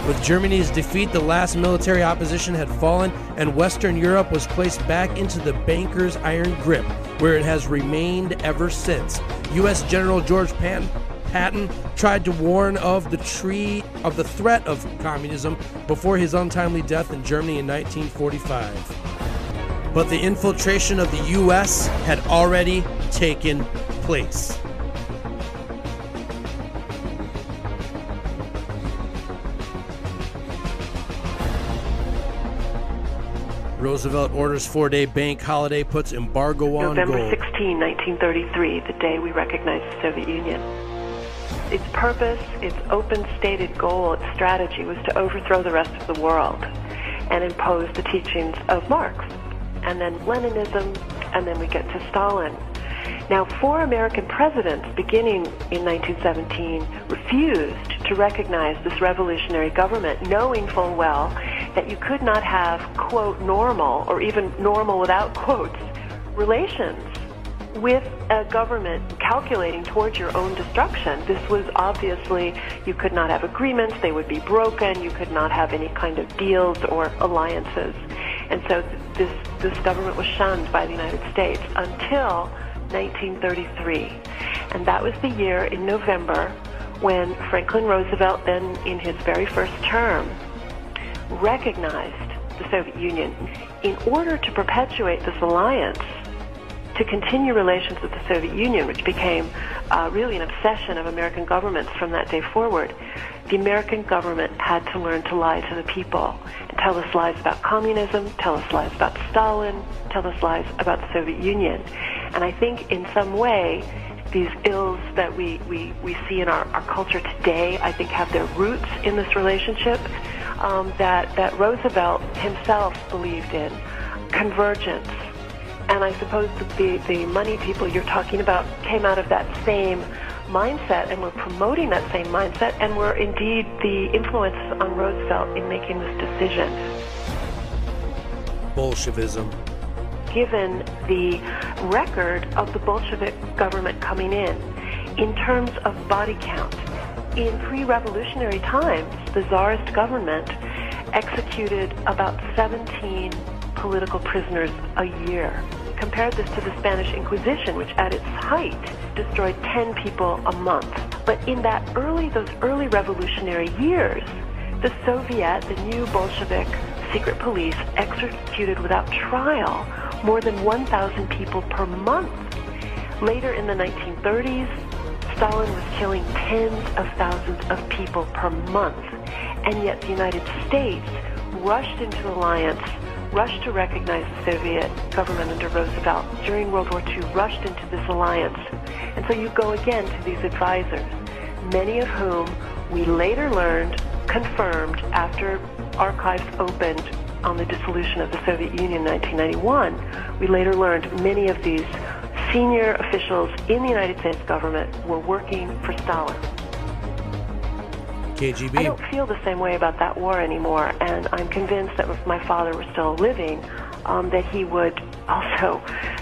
With Germany's defeat, the last military opposition had fallen, and Western Europe was placed back into the bankers' iron grip, where it has remained ever since. U.S. General George Patton, Patton tried to warn of the tree of the threat of communism before his untimely death in Germany in 1945. But the infiltration of the U.S. had already taken place. Roosevelt orders four-day bank holiday, puts embargo on November gold. 16, 1933, the day we recognize the Soviet Union. Its purpose, its open stated goal, its strategy was to overthrow the rest of the world and impose the teachings of Marx, and then Leninism, and then we get to Stalin. Now, four American presidents, beginning in 1917, refused to recognize this revolutionary government, knowing full well that you could not have, quote, normal, or even normal without quotes, relations with a government calculating towards your own destruction. This was obviously, you could not have agreements, they would be broken, you could not have any kind of deals or alliances. And so this, this government was shunned by the United States until 1933. And that was the year in November when Franklin Roosevelt, then in his very first term, recognized the Soviet Union. In order to perpetuate this alliance, to continue relations with the Soviet Union, which became uh, really an obsession of American governments from that day forward, the American government had to learn to lie to the people and tell us lies about communism, tell us lies about Stalin, tell us lies about the Soviet Union. And I think in some way, these ills that we, we, we see in our, our culture today, I think have their roots in this relationship um, that, that Roosevelt himself believed in, convergence. And I suppose the, the money people you're talking about came out of that same mindset and were promoting that same mindset and were indeed the influence on Roosevelt in making this decision. Bolshevism. Given the record of the Bolshevik government coming in, in terms of body count, in pre-revolutionary times, the Tsarist government executed about 17 political prisoners a year. Compare this to the Spanish Inquisition, which at its height destroyed 10 people a month. But in that early, those early revolutionary years, the Soviet, the new Bolshevik secret police executed without trial more than 1,000 people per month. Later in the 1930s, Stalin was killing tens of thousands of people per month. And yet the United States rushed into alliance, rushed to recognize the Soviet government under Roosevelt during World War II, rushed into this alliance. And so you go again to these advisors, many of whom we later learned confirmed after archives opened on the dissolution of the Soviet Union in 1991. We later learned many of these senior officials in the United States government were working for Stalin. KGB. I don't feel the same way about that war anymore, and I'm convinced that if my father were still living, um, that he would also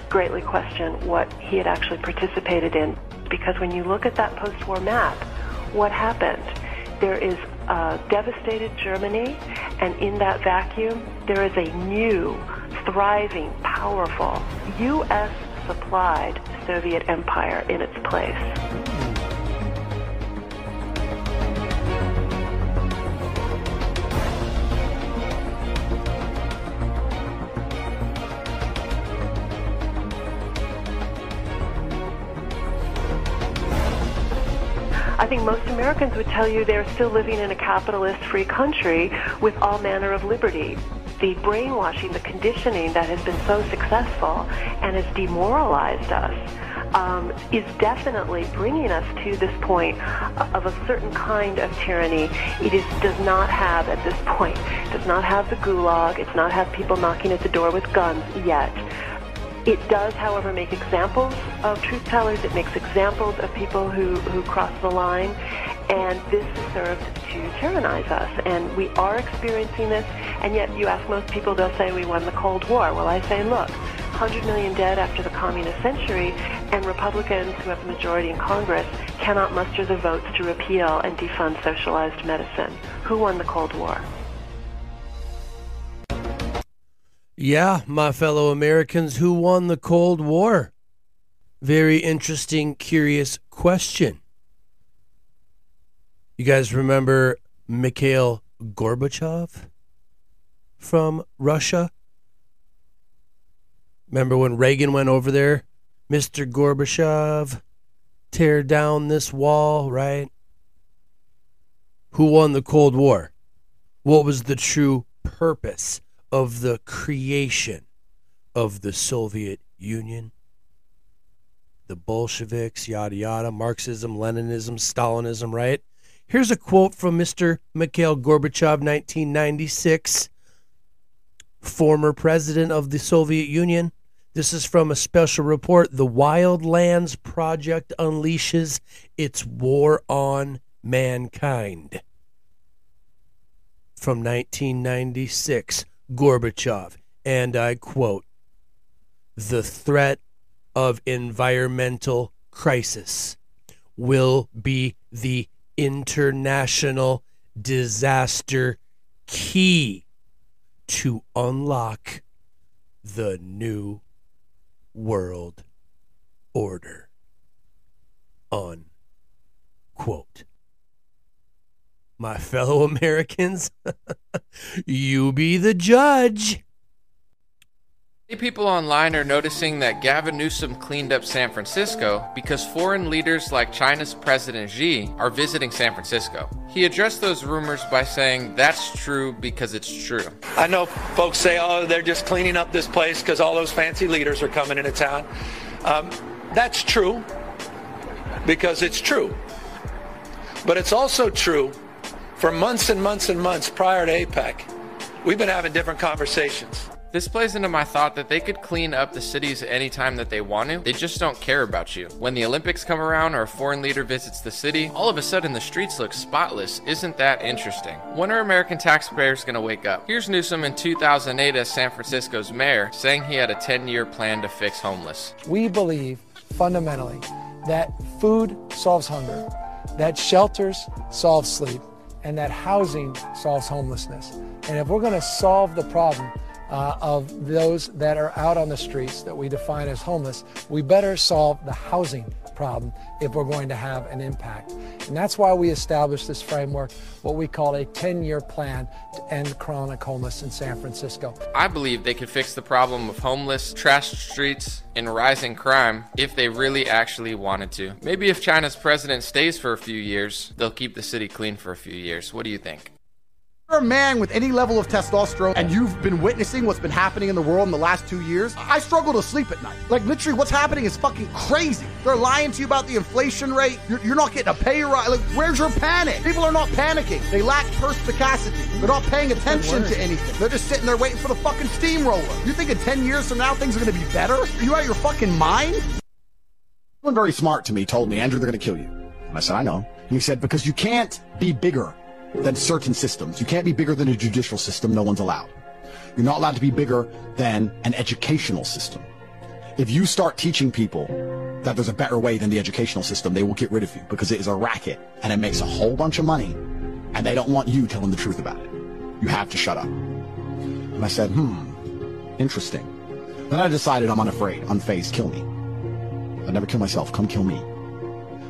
greatly question what he had actually participated in. Because when you look at that post-war map, what happened? There is a devastated Germany, and in that vacuum, there is a new, thriving, powerful, U.S. supplied Soviet empire in its place. I think most Americans would tell you they're still living in a capitalist free country with all manner of liberty. The brainwashing, the conditioning that has been so successful and has demoralized us um, is definitely bringing us to this point of a certain kind of tyranny. It is, does not have at this point, does not have the gulag, it's not have people knocking at the door with guns yet. It does, however, make examples of truth tellers. It makes examples of people who, who cross the line. And this served to tyrannize us. And we are experiencing this. And yet, you ask most people, they'll say we won the Cold War. Well, I say, look, 100 million dead after the communist century, and Republicans who have the majority in Congress cannot muster the votes to repeal and defund socialized medicine. Who won the Cold War? Yeah, my fellow Americans, who won the Cold War? Very interesting, curious question. You guys remember Mikhail Gorbachev from Russia? Remember when Reagan went over there? Mr. Gorbachev, tear down this wall, right? Who won the Cold War? What was the true purpose of the creation of the Soviet Union? The Bolsheviks, yada yada, Marxism, Leninism, Stalinism, right? Here's a quote from Mr. Mikhail Gorbachev, 1996, former president of the Soviet Union. This is from a special report. The Wildlands Project unleashes its war on mankind. From 1996, Gorbachev, and I quote The threat of environmental crisis will be the international disaster key to unlock the new world order. Unquote. My fellow Americans, you be the judge. Many people online are noticing that Gavin Newsom cleaned up San Francisco because foreign leaders like China's President Xi are visiting San Francisco. He addressed those rumors by saying that's true because it's true. I know folks say, oh, they're just cleaning up this place because all those fancy leaders are coming into town. Um, that's true because it's true. But it's also true for months and months and months prior to APEC, we've been having different conversations. This plays into my thought that they could clean up the cities anytime that they want to. They just don't care about you. When the Olympics come around or a foreign leader visits the city, all of a sudden the streets look spotless. Isn't that interesting? When are American taxpayers going to wake up? Here's Newsom in 2008 as San Francisco's mayor saying he had a 10 year plan to fix homeless. We believe fundamentally that food solves hunger, that shelters solve sleep, and that housing solves homelessness. And if we're going to solve the problem uh, of those that are out on the streets that we define as homeless, we better solve the housing problem if we're going to have an impact. And that's why we established this framework, what we call a 10 year plan to end chronic homelessness in San Francisco. I believe they could fix the problem of homeless, trashed streets, and rising crime if they really actually wanted to. Maybe if China's president stays for a few years, they'll keep the city clean for a few years. What do you think? You're a man with any level of testosterone and you've been witnessing what's been happening in the world in the last two years, I struggle to sleep at night. Like, literally, what's happening is fucking crazy. They're lying to you about the inflation rate. You're, you're not getting a pay rise. Like, where's your panic? People are not panicking. They lack perspicacity. They're not paying attention to anything. They're just sitting there waiting for the fucking steamroller. You think in 10 years from now things are going to be better? Are you out of your fucking mind? Someone very smart to me told me, Andrew, they're going to kill you. And I said, I know. And he said, because you can't be bigger than certain systems. You can't be bigger than a judicial system. No one's allowed. You're not allowed to be bigger than an educational system. If you start teaching people that there's a better way than the educational system, they will get rid of you because it is a racket and it makes a whole bunch of money and they don't want you telling the truth about it. You have to shut up. And I said, hmm, Interesting. Then I decided I'm unafraid, unfazed, kill me. I'd never kill myself, come kill me.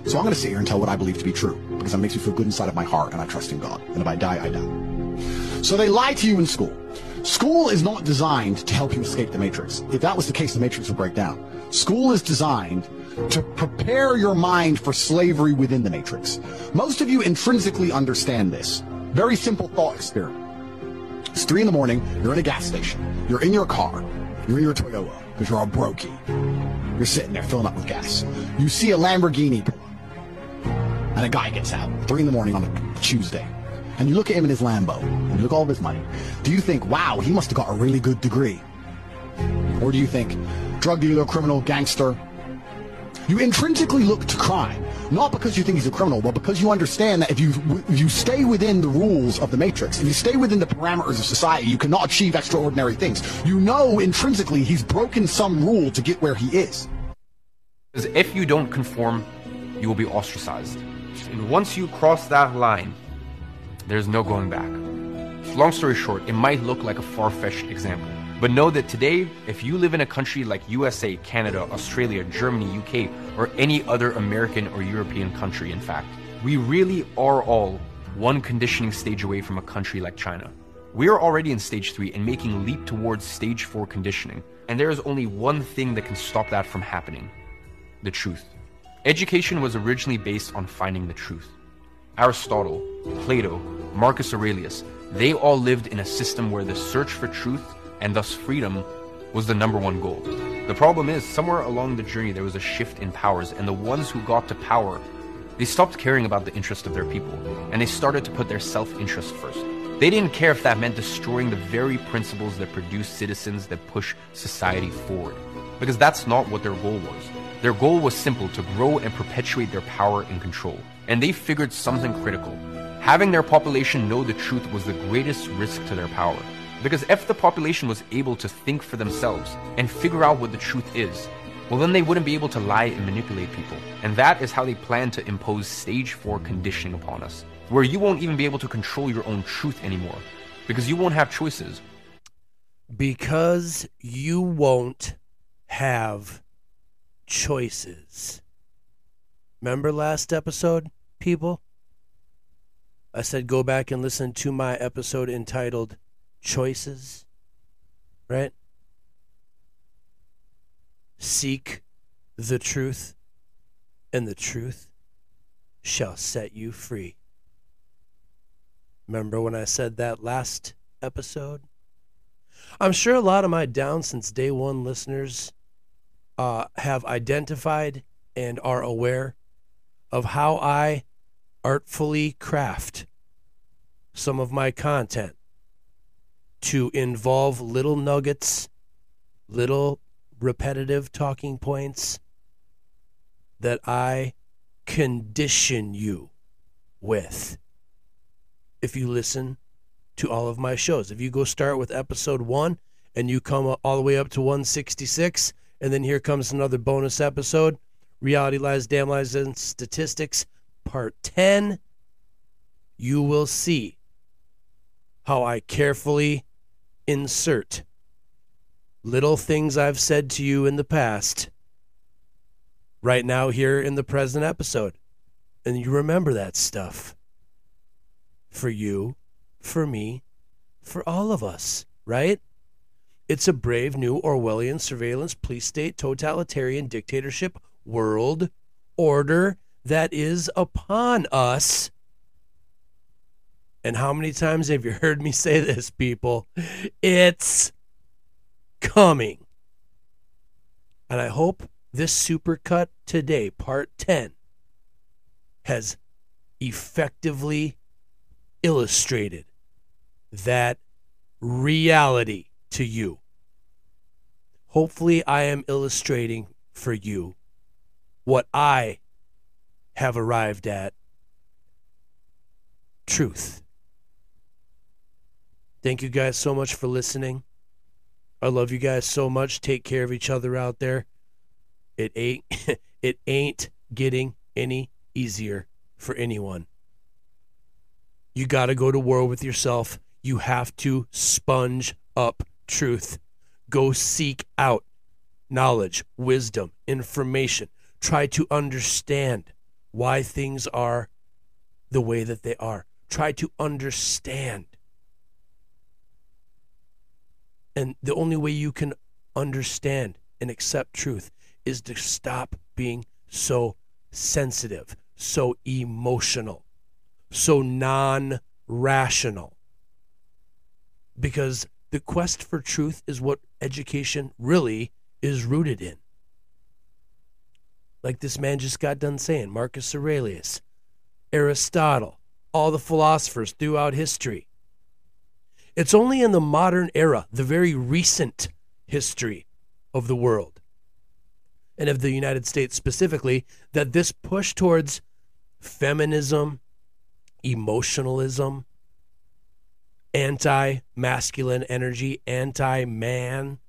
So I'm going to sit here and tell what I believe to be true, because it makes me feel good inside of my heart, and I trust in God. And if I die, I die. So they lie to you in school. School is not designed to help you escape the matrix. If that was the case, the matrix would break down. School is designed to prepare your mind for slavery within the matrix. Most of you intrinsically understand this. Very simple thought experiment. It's three in the morning, you're in a gas station, you're in your car, you're in your Toyota, because you're all brokey. You're sitting there filling up with gas. You see a Lamborghini and a guy gets out, three in the morning on a Tuesday. And you look at him in his Lambo, and you look at all of his money. Do you think, wow, he must have got a really good degree? Or do you think, drug dealer, criminal, gangster? You intrinsically look to crime, not because you think he's a criminal, but because you understand that if you if you stay within the rules of the matrix, if you stay within the parameters of society, you cannot achieve extraordinary things. You know intrinsically he's broken some rule to get where he is. Because if you don't conform, you will be ostracized. And once you cross that line, there's no going back. Long story short, it might look like a far-fetched example. But know that today, if you live in a country like USA, Canada, Australia, Germany, UK, or any other American or European country, in fact, we really are all one conditioning stage away from a country like China. We are already in stage 3 and making leap towards stage 4 conditioning. And there is only one thing that can stop that from happening the truth. Education was originally based on finding the truth. Aristotle, Plato, Marcus Aurelius, they all lived in a system where the search for truth and thus freedom was the number one goal. The problem is, somewhere along the journey, there was a shift in powers, and the ones who got to power, they stopped caring about the interest of their people, and they started to put their self interest first. They didn't care if that meant destroying the very principles that produce citizens that push society forward, because that's not what their goal was. Their goal was simple to grow and perpetuate their power and control, and they figured something critical. Having their population know the truth was the greatest risk to their power. Because if the population was able to think for themselves and figure out what the truth is, well, then they wouldn't be able to lie and manipulate people. And that is how they plan to impose stage 4 conditioning upon us, where you won't even be able to control your own truth anymore, because you won't have choices. Because you won't have choices. Remember last episode, people? I said go back and listen to my episode entitled choices, right? Seek the truth, and the truth shall set you free. Remember when I said that last episode? I'm sure a lot of my down since day one listeners uh, have identified and are aware of how I artfully craft some of my content to involve little nuggets, little repetitive talking points that I condition you with. If you listen to all of my shows, if you go start with episode one and you come all the way up to 166, and then here comes another bonus episode Reality Lies, Damn Lies, and Statistics, Part 10, you will see how I carefully insert little things I've said to you in the past right now here in the present episode. And you remember that stuff. For you, for me, for all of us, right? It's a brave new Orwellian surveillance police state totalitarian dictatorship world order that is upon us and how many times have you heard me say this, people? It's coming. And I hope this supercut today, part 10, has effectively illustrated that reality to you. Hopefully, I am illustrating for you what I have arrived at truth. Thank you guys so much for listening. I love you guys so much. Take care of each other out there. It ain't it ain't getting any easier for anyone. You got to go to war with yourself. You have to sponge up truth. Go seek out knowledge, wisdom, information. Try to understand why things are the way that they are. Try to understand. And the only way you can understand and accept truth is to stop being so sensitive, so emotional, so non rational. Because the quest for truth is what education really is rooted in. Like this man just got done saying, Marcus Aurelius, Aristotle, all the philosophers throughout history. It's only in the modern era, the very recent history of the world, and of the United States specifically, that this push towards feminism, emotionalism, anti masculine energy, anti man,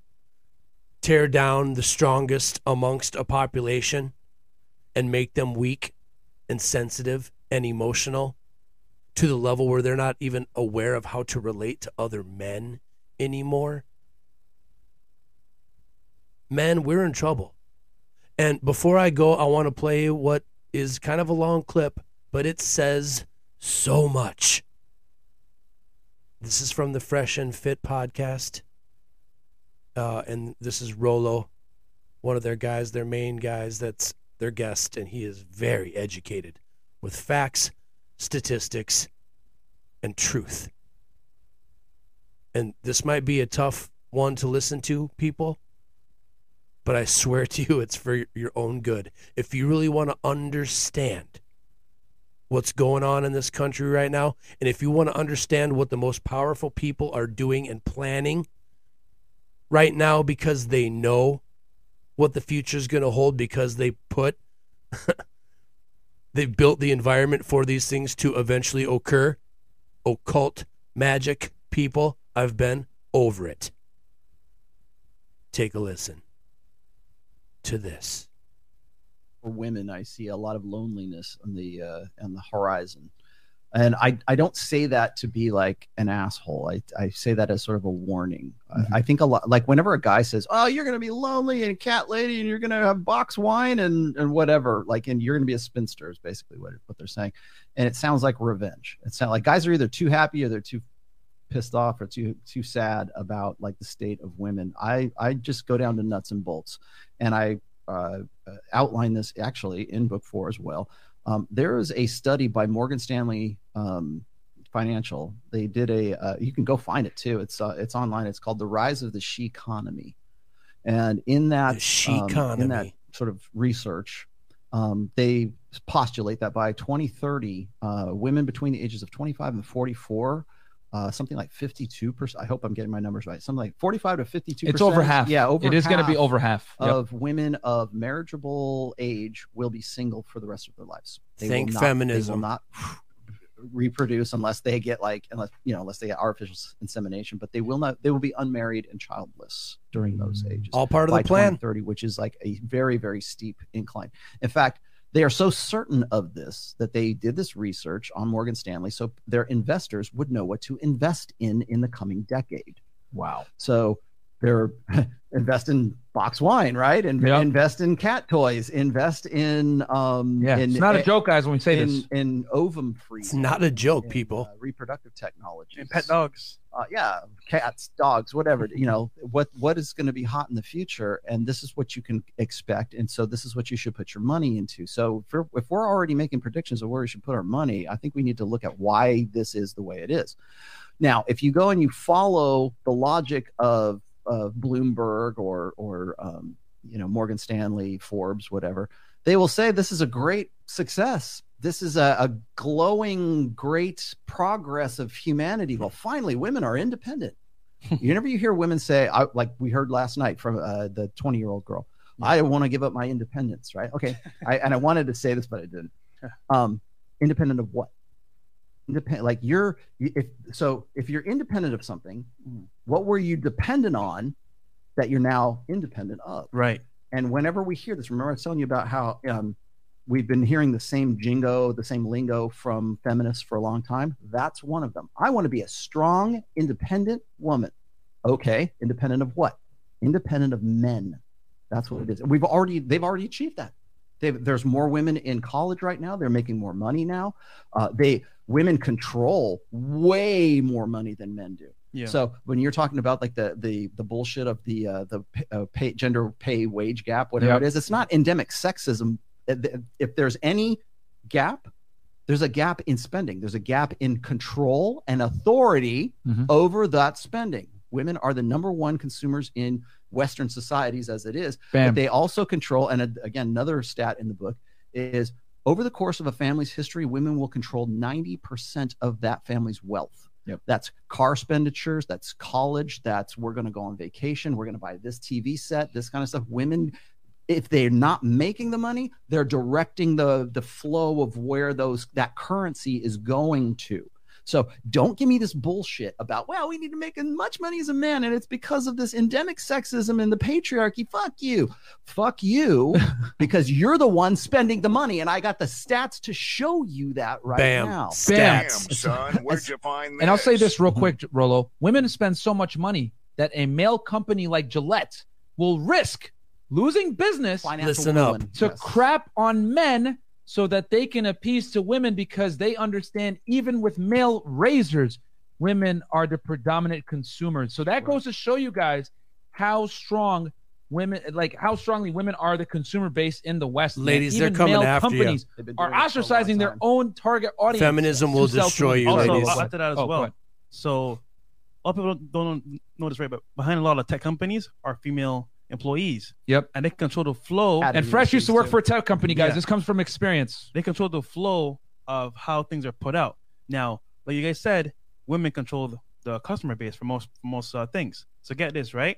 tear down the strongest amongst a population and make them weak and sensitive and emotional to the level where they're not even aware of how to relate to other men anymore. Men, we're in trouble. And before I go, I want to play what is kind of a long clip, but it says so much. This is from the Fresh and Fit podcast. Uh, and this is Rollo, one of their guys, their main guys, that's their guest, and he is very educated with facts, statistics, and truth. And this might be a tough one to listen to, people, but I swear to you, it's for your own good. If you really want to understand what's going on in this country right now, and if you want to understand what the most powerful people are doing and planning right now because they know what the future is going to hold because they put they've built the environment for these things to eventually occur occult magic people i've been over it. Take a listen to this for women, I see a lot of loneliness on the uh, on the horizon, and I I don't say that to be like an asshole. I I say that as sort of a warning. Mm-hmm. I, I, think a lot like whenever a guy says, "Oh, you're gonna be lonely and cat lady, and you're gonna have box wine and and whatever," like, and you're gonna be a spinster is basically what what they're saying, and it sounds like revenge. It sounds like guys are either too happy or they're too pissed off or too too sad about like the state of women. I I just go down to nuts and bolts, and I uh, uh, outline this actually in book four as well. Um, there is a study by Morgan Stanley um, Financial. They did a. Uh, you can go find it too. It's uh, it's online. It's called "The Rise of the She Economy," and in that she um, in that sort of research, um, they postulate that by 2030, uh, women between the ages of 25 and 44 uh, something like 52%. I hope I'm getting my numbers right. Something like 45 to 52%. It's over half. Yeah, over It is going to be over half yep. of women of marriageable age will be single for the rest of their lives. They Thank not, feminism. They will not reproduce unless they get like unless you know unless they get artificial insemination but they will not they will be unmarried and childless during those ages all part of the plan 30 which is like a very very steep incline in fact they are so certain of this that they did this research on Morgan Stanley so their investors would know what to invest in in the coming decade. Wow. So they're invest in box wine, right? And yep. invest in cat toys, invest in um yeah, in, it's not a joke, guys, when we say in, this. In ovum free. It's not a joke, in, people. Uh, reproductive technology. And pet dogs. Uh, yeah, cats, dogs, whatever. You know what what is going to be hot in the future, and this is what you can expect, and so this is what you should put your money into. So if we're, if we're already making predictions of where we should put our money, I think we need to look at why this is the way it is. Now, if you go and you follow the logic of of Bloomberg or or um, you know Morgan Stanley, Forbes, whatever, they will say this is a great success. This is a, a glowing, great progress of humanity. Well, finally, women are independent. you Whenever you hear women say, I, like we heard last night from uh, the 20 year old girl, I want to give up my independence, right? Okay. I, and I wanted to say this, but I didn't. Um, independent of what? Independent like you're if so if you're independent of something mm. what were you dependent on that you're now independent of right and whenever we hear this remember i was telling you about how um, we've been hearing the same jingo the same lingo from feminists for a long time that's one of them i want to be a strong independent woman okay independent of what independent of men. That's what it is. We've already they've already achieved that. They've, there's more women in college right now. They're making more money now. Uh, they women control way more money than men do. Yeah. So when you're talking about like the the the bullshit of the uh, the uh, pay, gender pay wage gap, whatever Yep. it is, it's not endemic sexism. If there's any gap, there's a gap in spending. There's a gap in control and authority Mhm. over that spending. Women are the number one consumers in Western societies as it is. Bam. But they also control, and uh, again, another stat in the book is over the course of a family's history, women will control 90% of that family's wealth. Yep. That's car expenditures, that's college, that's we're going to go on vacation, we're going to buy this TV set, this kind of stuff. Women if they're not making the money, they're directing the the flow of where those that currency is going to. So don't give me this bullshit about well, we need to make as much money as a man, and it's because of this endemic sexism and the patriarchy. Fuck you, fuck you, because you're the one spending the money, and I got the stats to show you that right Bam. now. Bam. Damn, son, where'd you find this? And I'll say this real quick, Rollo. Women spend so much money that a male company like Gillette will risk losing business Listen up. to yes. crap on men so that they can appease to women because they understand even with male razors, women are the predominant consumers. So that goes to show you guys how strong women like how strongly women are the consumer base in the West. man. Ladies, they're Even coming male after companies They've are doing it for a long ostracizing their own target audience. Feminism will to sell to destroy you, women. also, ladies. I'll that as Oh, well. So, a lot of people don't know this right, but behind a lot of tech companies are female employees, Yep. and they control the flow. Add- And Fresh used to work too. for a tech company, guys. Yeah. This comes from experience. They control the flow of how things are put out. Now, like you guys said, women control the, the customer base for most for most uh, things. So get this right.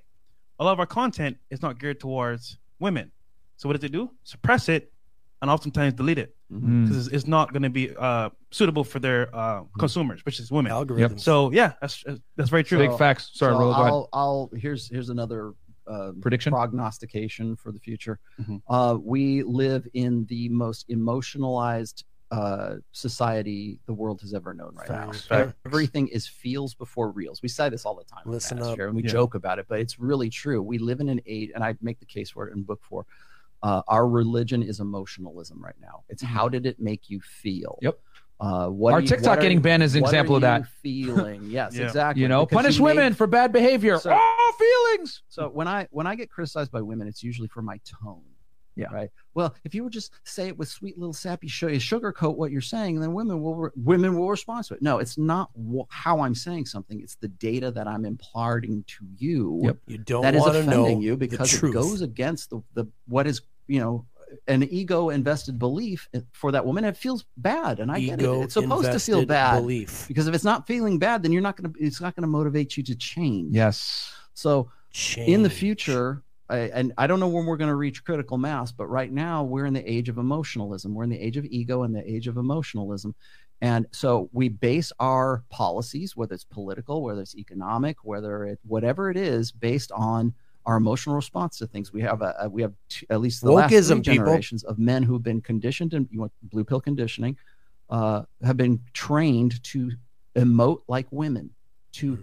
A lot of our content is not geared towards women. So what does it do? Suppress it, and oftentimes delete it Mm. because it's, it's not going to be uh, suitable for their uh, consumers, which is women. Algorithms. So yeah, that's that's very true. Big facts. Sorry, So Rollo. I'll, I'll here's here's another uh, Prediction? prognostication for the future. Mhm. Uh, we live in the most emotionalized uh, society the world has ever known right Facts. now. Facts. Everything is feels before reals. We say this all the time. Listen Manosphere, up. and we Yeah. joke about it, but it's really true. We live in an age, and I make the case for it in book four. Uh, our religion is emotionalism right now. It's how did it make you feel? Yep. Uh, what Our are you- TikTok what are- getting banned is an what example are of that. Feeling, yes, Yeah. exactly. You know, because punish you made- women for bad behavior. So- oh, feelings. so when I when I get criticized by women, it's usually for my tone. Yeah. Right. Well, if you would just say it with sweet little sappy show sugarcoat what you're saying, then women will re- women will respond to it. No, it's not wh- how I'm saying something. It's the data that I'm imparting to you Yep. You don't that is want to know offending you because it goes against the the what is you know an ego invested belief for that woman. It feels bad, and I get it. It's supposed to feel bad Belief. because if it's not feeling bad, then you're not gonna. It's not gonna motivate you to change. Yes. So in the future I, and i don't know when we're going to reach critical mass but right now we're in the age of emotionalism we're in the age of ego and the age of emotionalism and so we base our policies whether it's political whether it's economic whether it whatever it is based on our emotional response to things we have a, a- we have two, at least the last three Wokeism, people. generations of men who've been conditioned and you want blue pill conditioning uh, have been trained to emote like women to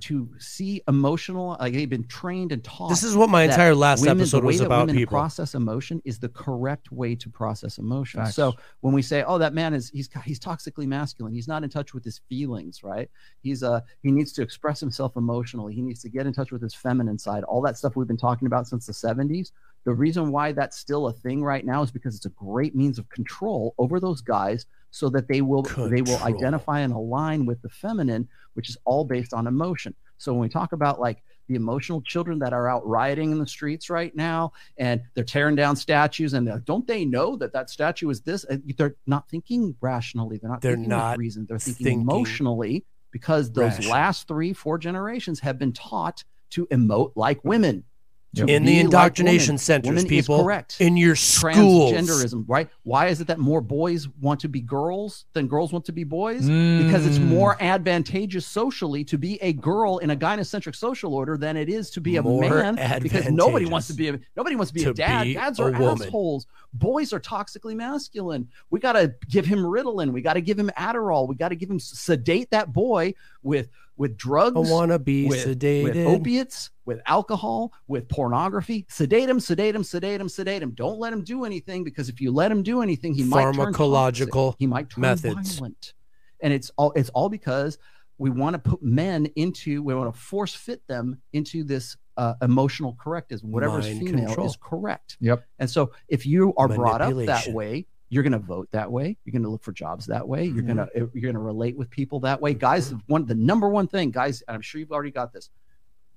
to see emotional like they've been trained and taught Mm-hmm. This is what my entire last women- the episode way was that about, women people. process emotion is the correct way to process emotion Facts. so when we say oh that man is he's he's toxically masculine he's not in touch with his feelings right he's uh he needs to express himself emotionally he needs to get in touch with his feminine side all that stuff we've been talking about since the 70s the reason why that's still a thing right now is because it's a great means of control over those guys so that they will they will identify and align with the feminine which is all based on emotion. So when we talk about like the emotional children that are out rioting in the streets right now and they're tearing down statues and they're, don't they know that that statue is this? And they're not thinking rationally. They're not They're thinking not with reason. They're thinking, thinking emotionally because those rational. last three four generations have been taught to emote like women to In be the indoctrination women. centers, Women is people. correct In your schools. transgenderism right why is it that more boys want to be girls than girls want to be boys because it's Mm. more advantageous socially to be a girl in a gynocentric social order than it is to be a More man because nobody wants to be a nobody wants to be to a dad be dads a are woman. assholes boys are toxically masculine we got to give him ritalin we got to give him adderall we got to give him sedate that boy with with drugs. I wanna be with, sedated. with opiates, with alcohol, with pornography. Sedate him, sedate him, sedate him, sedate him. Don't let him do anything because if you let him do anything, he might turn Pharmacological toxic. He might turn methods. violent. And it's all it's all because we want to put men into we want to force fit them into this uh, emotional correctism. Whatever is Mind female control. is correct. Yep. And so if you are brought up that way, you're going to vote that way. You're going to look for jobs that way. You're going to you're going to relate with people that way. Guys, one the number one thing, guys, and I'm sure you've already got this.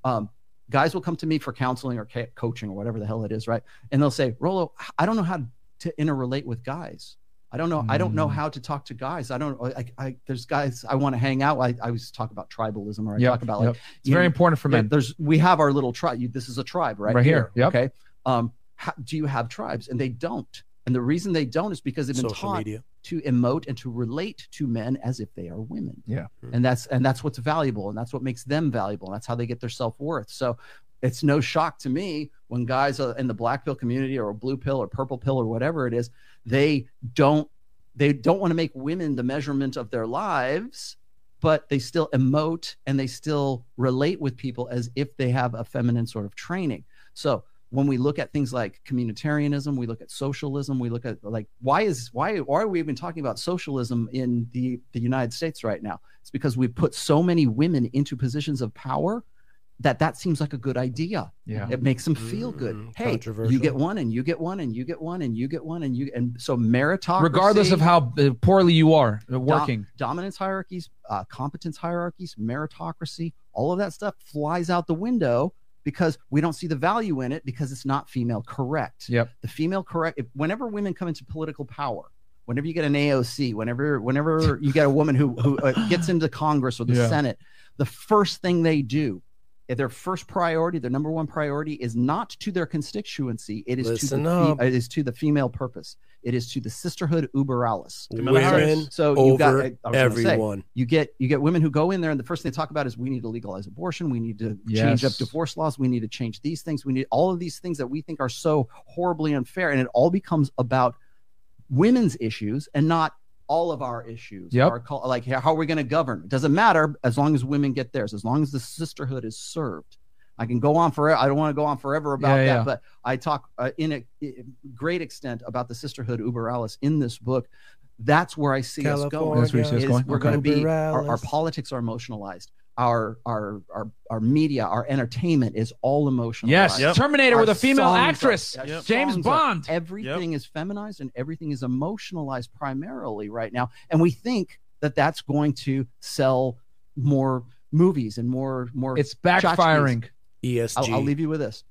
Um, guys will come to me for counseling or ca- coaching or whatever the hell it is, right? And they'll say, "Rollo, I don't know how to interrelate with guys. I don't know. I don't know Mm. how to talk to guys. I don't. I, I there's guys I want to hang out. I, I always talk about tribalism, or I Yep, talk about like yep. It's very know, important for men. There's we have our little tribe. This is a tribe, right? Right here, yep. Okay. Um, how, do you have tribes? And they don't. And the reason they don't is because they've been Social taught media. to emote and to relate to men as if they are women. Yeah. And that's and that's what's valuable, and that's what makes them valuable. And that's how they get their self worth. So it's no shock to me when guys uh, in the black pill community or blue pill or purple pill or whatever it is, they don't they don't want to make women the measurement of their lives, but they still emote and they still relate with people as if they have a feminine sort of training. So when we look at things like communitarianism, we look at socialism, we look at like why is why why are we even talking about socialism in the the United States right now? It's because we've put so many women into positions of power that that seems like a good idea. Yeah. It makes them feel good. Mm, Hey, you get one and you get one and you get one and you get one and you and so meritocracy Regardless of how uh, poorly you are uh, dom- working. dominance hierarchies, uh, competence hierarchies, meritocracy, all of that stuff flies out the window because we don't see the value in it because it's not female correct. Yep. The female correct. If, whenever women come into political power, whenever you get an AOC, whenever whenever you get a woman who who uh, gets into Congress or the Yeah. Senate, the first thing they do. Their first priority, their number one priority, is not to their constituency. It is Listen to the up. fe- it is to the female purpose. It is to the sisterhood uber alles. Women So you've got over I- I was say, everyone. you get you get women who go in there and the first thing they talk about is we need to legalize abortion we need to change up divorce laws we need to change these things we need all of these things that we think are so horribly unfair and it all becomes about women's issues and not all of our issues Yep. our like how are we going to govern it doesn't matter as long as women get theirs as long as the sisterhood is served I can go on forever. I don't want to go on forever about Yeah, that, yeah. but I talk uh, in a, i- great extent about the sisterhood uber alles in this book. That's where I see us going. That's where you see us is going? We're Okay. going to be our, our politics are emotionalized. Our our our our media, our entertainment is all emotional. Yes. Terminator with a female actress. Yep. James Songs are- Bond. Everything is feminized and everything is emotionalized primarily right now, and we think that that's going to sell more movies and more more. It's tchotchkes. Backfiring. ESG. I'll, I'll leave you with this.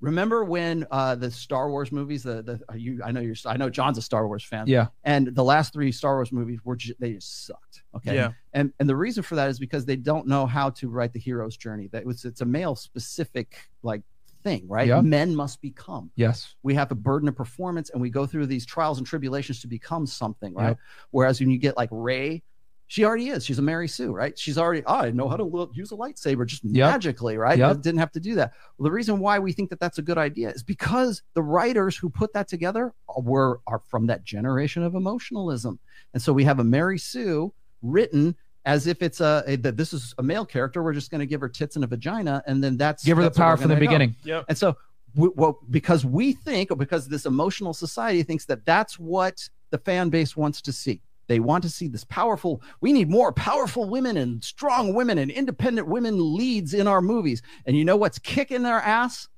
Remember when uh, the Star Wars movies? The the uh, you I know you're I know John's a Star Wars fan. Yeah. And the last three Star Wars movies were ju- they just sucked. Okay. Yeah. And and the reason for that is because they don't know how to write the hero's journey. That was it's a male specific like thing, right? Yeah. Men must become. Yes. We have a burden of performance, and we go through these trials and tribulations to become something, right? Yep. Whereas when you get like Rey, she already is. She's a Mary Sue, right? She's already. Oh, I know how to lo- use a lightsaber just Yep. magically, right? Yep. Didn't have to do that. Well, the reason why we think that that's a good idea is because the writers who put that together were are from that generation of emotionalism, and so we have a Mary Sue written as if it's a, a that this is a male character. We're just going to give her tits and a vagina, and then that's Give her the that's where power from the go. beginning. Yep. And so, we, well, because we think, or because this emotional society thinks that that's what the fan base wants to see. They want to see this powerful. We need more powerful women and strong women and independent women leads in our movies. And you know what's kicking their ass?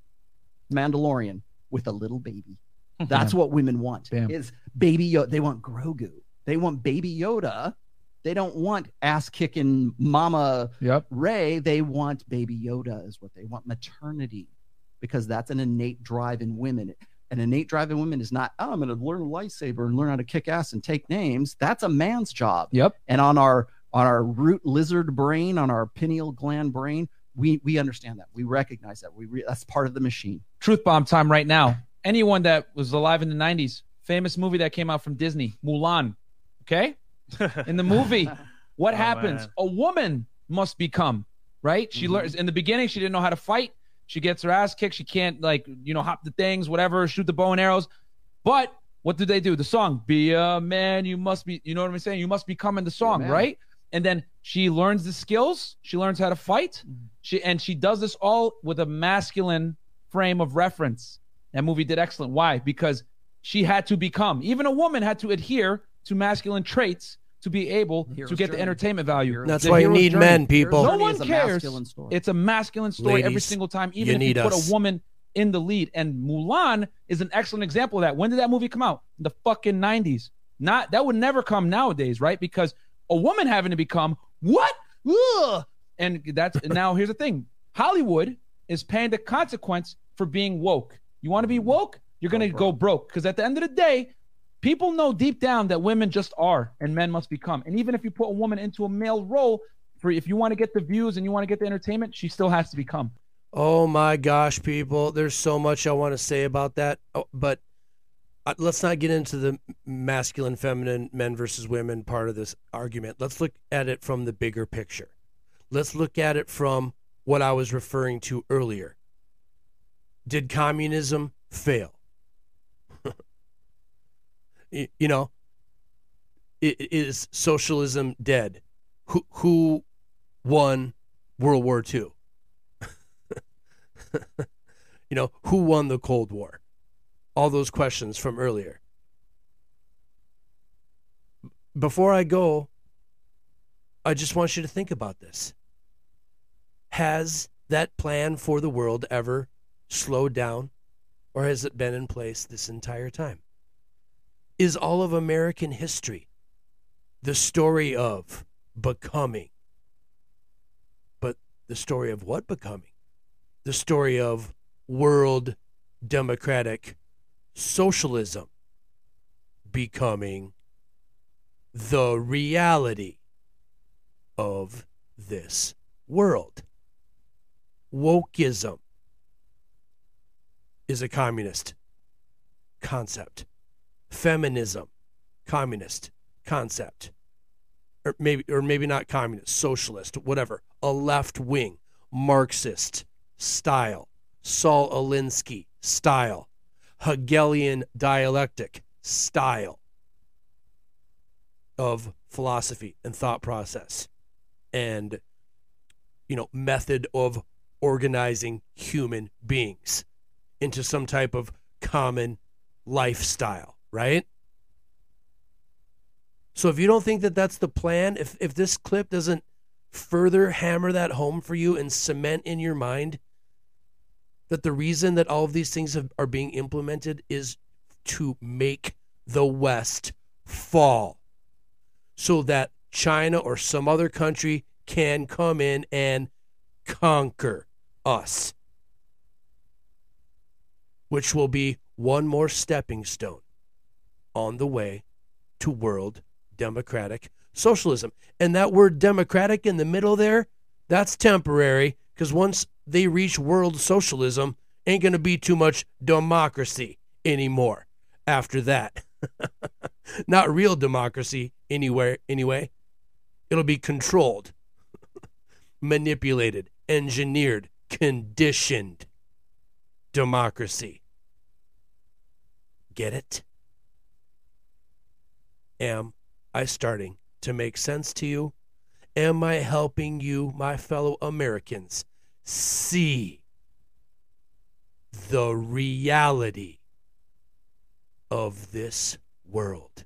Mandalorian with a little baby. That's what women want. Bam. Is baby Yoda. They want Grogu. They want baby Yoda. They don't want ass kicking Mama Yep. Rey. They want baby Yoda is what they want. Maternity, because that's an innate drive in women. An innate drive in women is not, oh, I'm going to learn a lightsaber and learn how to kick ass and take names. That's a man's job. Yep. And on our on our root lizard brain, on our pineal gland brain, we we understand that. We recognize that. We re- that's part of the machine. Truth bomb time right now. Anyone that was alive in the 90s, famous movie that came out from Disney, Mulan. Okay? In the movie, what Oh, happens? man. A woman must become, right? She mm-hmm. learns in the beginning, she didn't know how to fight. She gets her ass kicked. She can't, like, you know, hop the things, whatever, shoot the bow and arrows. But what do they do? The song, Be a Man, You Must Be, you know what I'm saying? You must become in the song, man. right? And then She learns the skills. She learns how to fight. Mm-hmm. She and she does this all with a masculine frame of reference. That movie did excellent. Why? Because she had to become. Even a woman had to adhere to masculine traits to be able Hero's to get the entertainment value. That's The why you need journey. men, people. No one is a cares. It's a masculine story every single time, you even if you need put us. a woman in the lead. And Mulan is an excellent example of that. When did that movie come out? In the fucking 90s. Not that would never come nowadays, right? Because a woman having to become what? Ugh. And that's and now here's the thing. Hollywood is paying the consequence for being woke. You want to be woke? You're gonna go broke. Because at the end of the day, people know deep down that women just are and men must become. And even if you put a woman into a male role, for if you want to get the views and you want to get the entertainment, she still has to become. Oh my gosh, people! There's so much I want to say about that, oh, but uh, let's not get into the masculine, feminine, men versus women part of this argument. Let's look at it from the bigger picture. Let's look at it from what I was referring to earlier. Did communism fail? You know, is socialism dead? Who who won World War II? you know, who won the Cold War? All those questions from earlier. Before I go, I just want you to think about this. Has that plan for the world ever slowed down, or has it been in place this entire time? Is all of American history the story of becoming? But the story of what becoming? The story of world democratic socialism becoming the reality of this world. Wokeism is a communist concept. Feminism, communist concept. Or maybe or maybe not communist, socialist, whatever. A left wing, Marxist style, Saul Alinsky style, Hegelian dialectic style of philosophy and thought process and you know method of organizing human beings into some type of common lifestyle right? So if you don't think that that's the plan if if this clip doesn't further hammer that home for you and cement in your mind that the reason that all of these things have, are being implemented is to make the west fall so that China or some other country can come in and conquer us, which will be one more stepping stone on the way to world democratic socialism. And that word democratic in the middle there, that's temporary because once they reach world socialism, ain't going to be too much democracy anymore after that. Not real democracy anywhere anyway. It'll be controlled, manipulated, engineered, conditioned democracy. Get it? Am I starting to make sense to you? Am I helping you, my fellow Americans, see the reality of this world?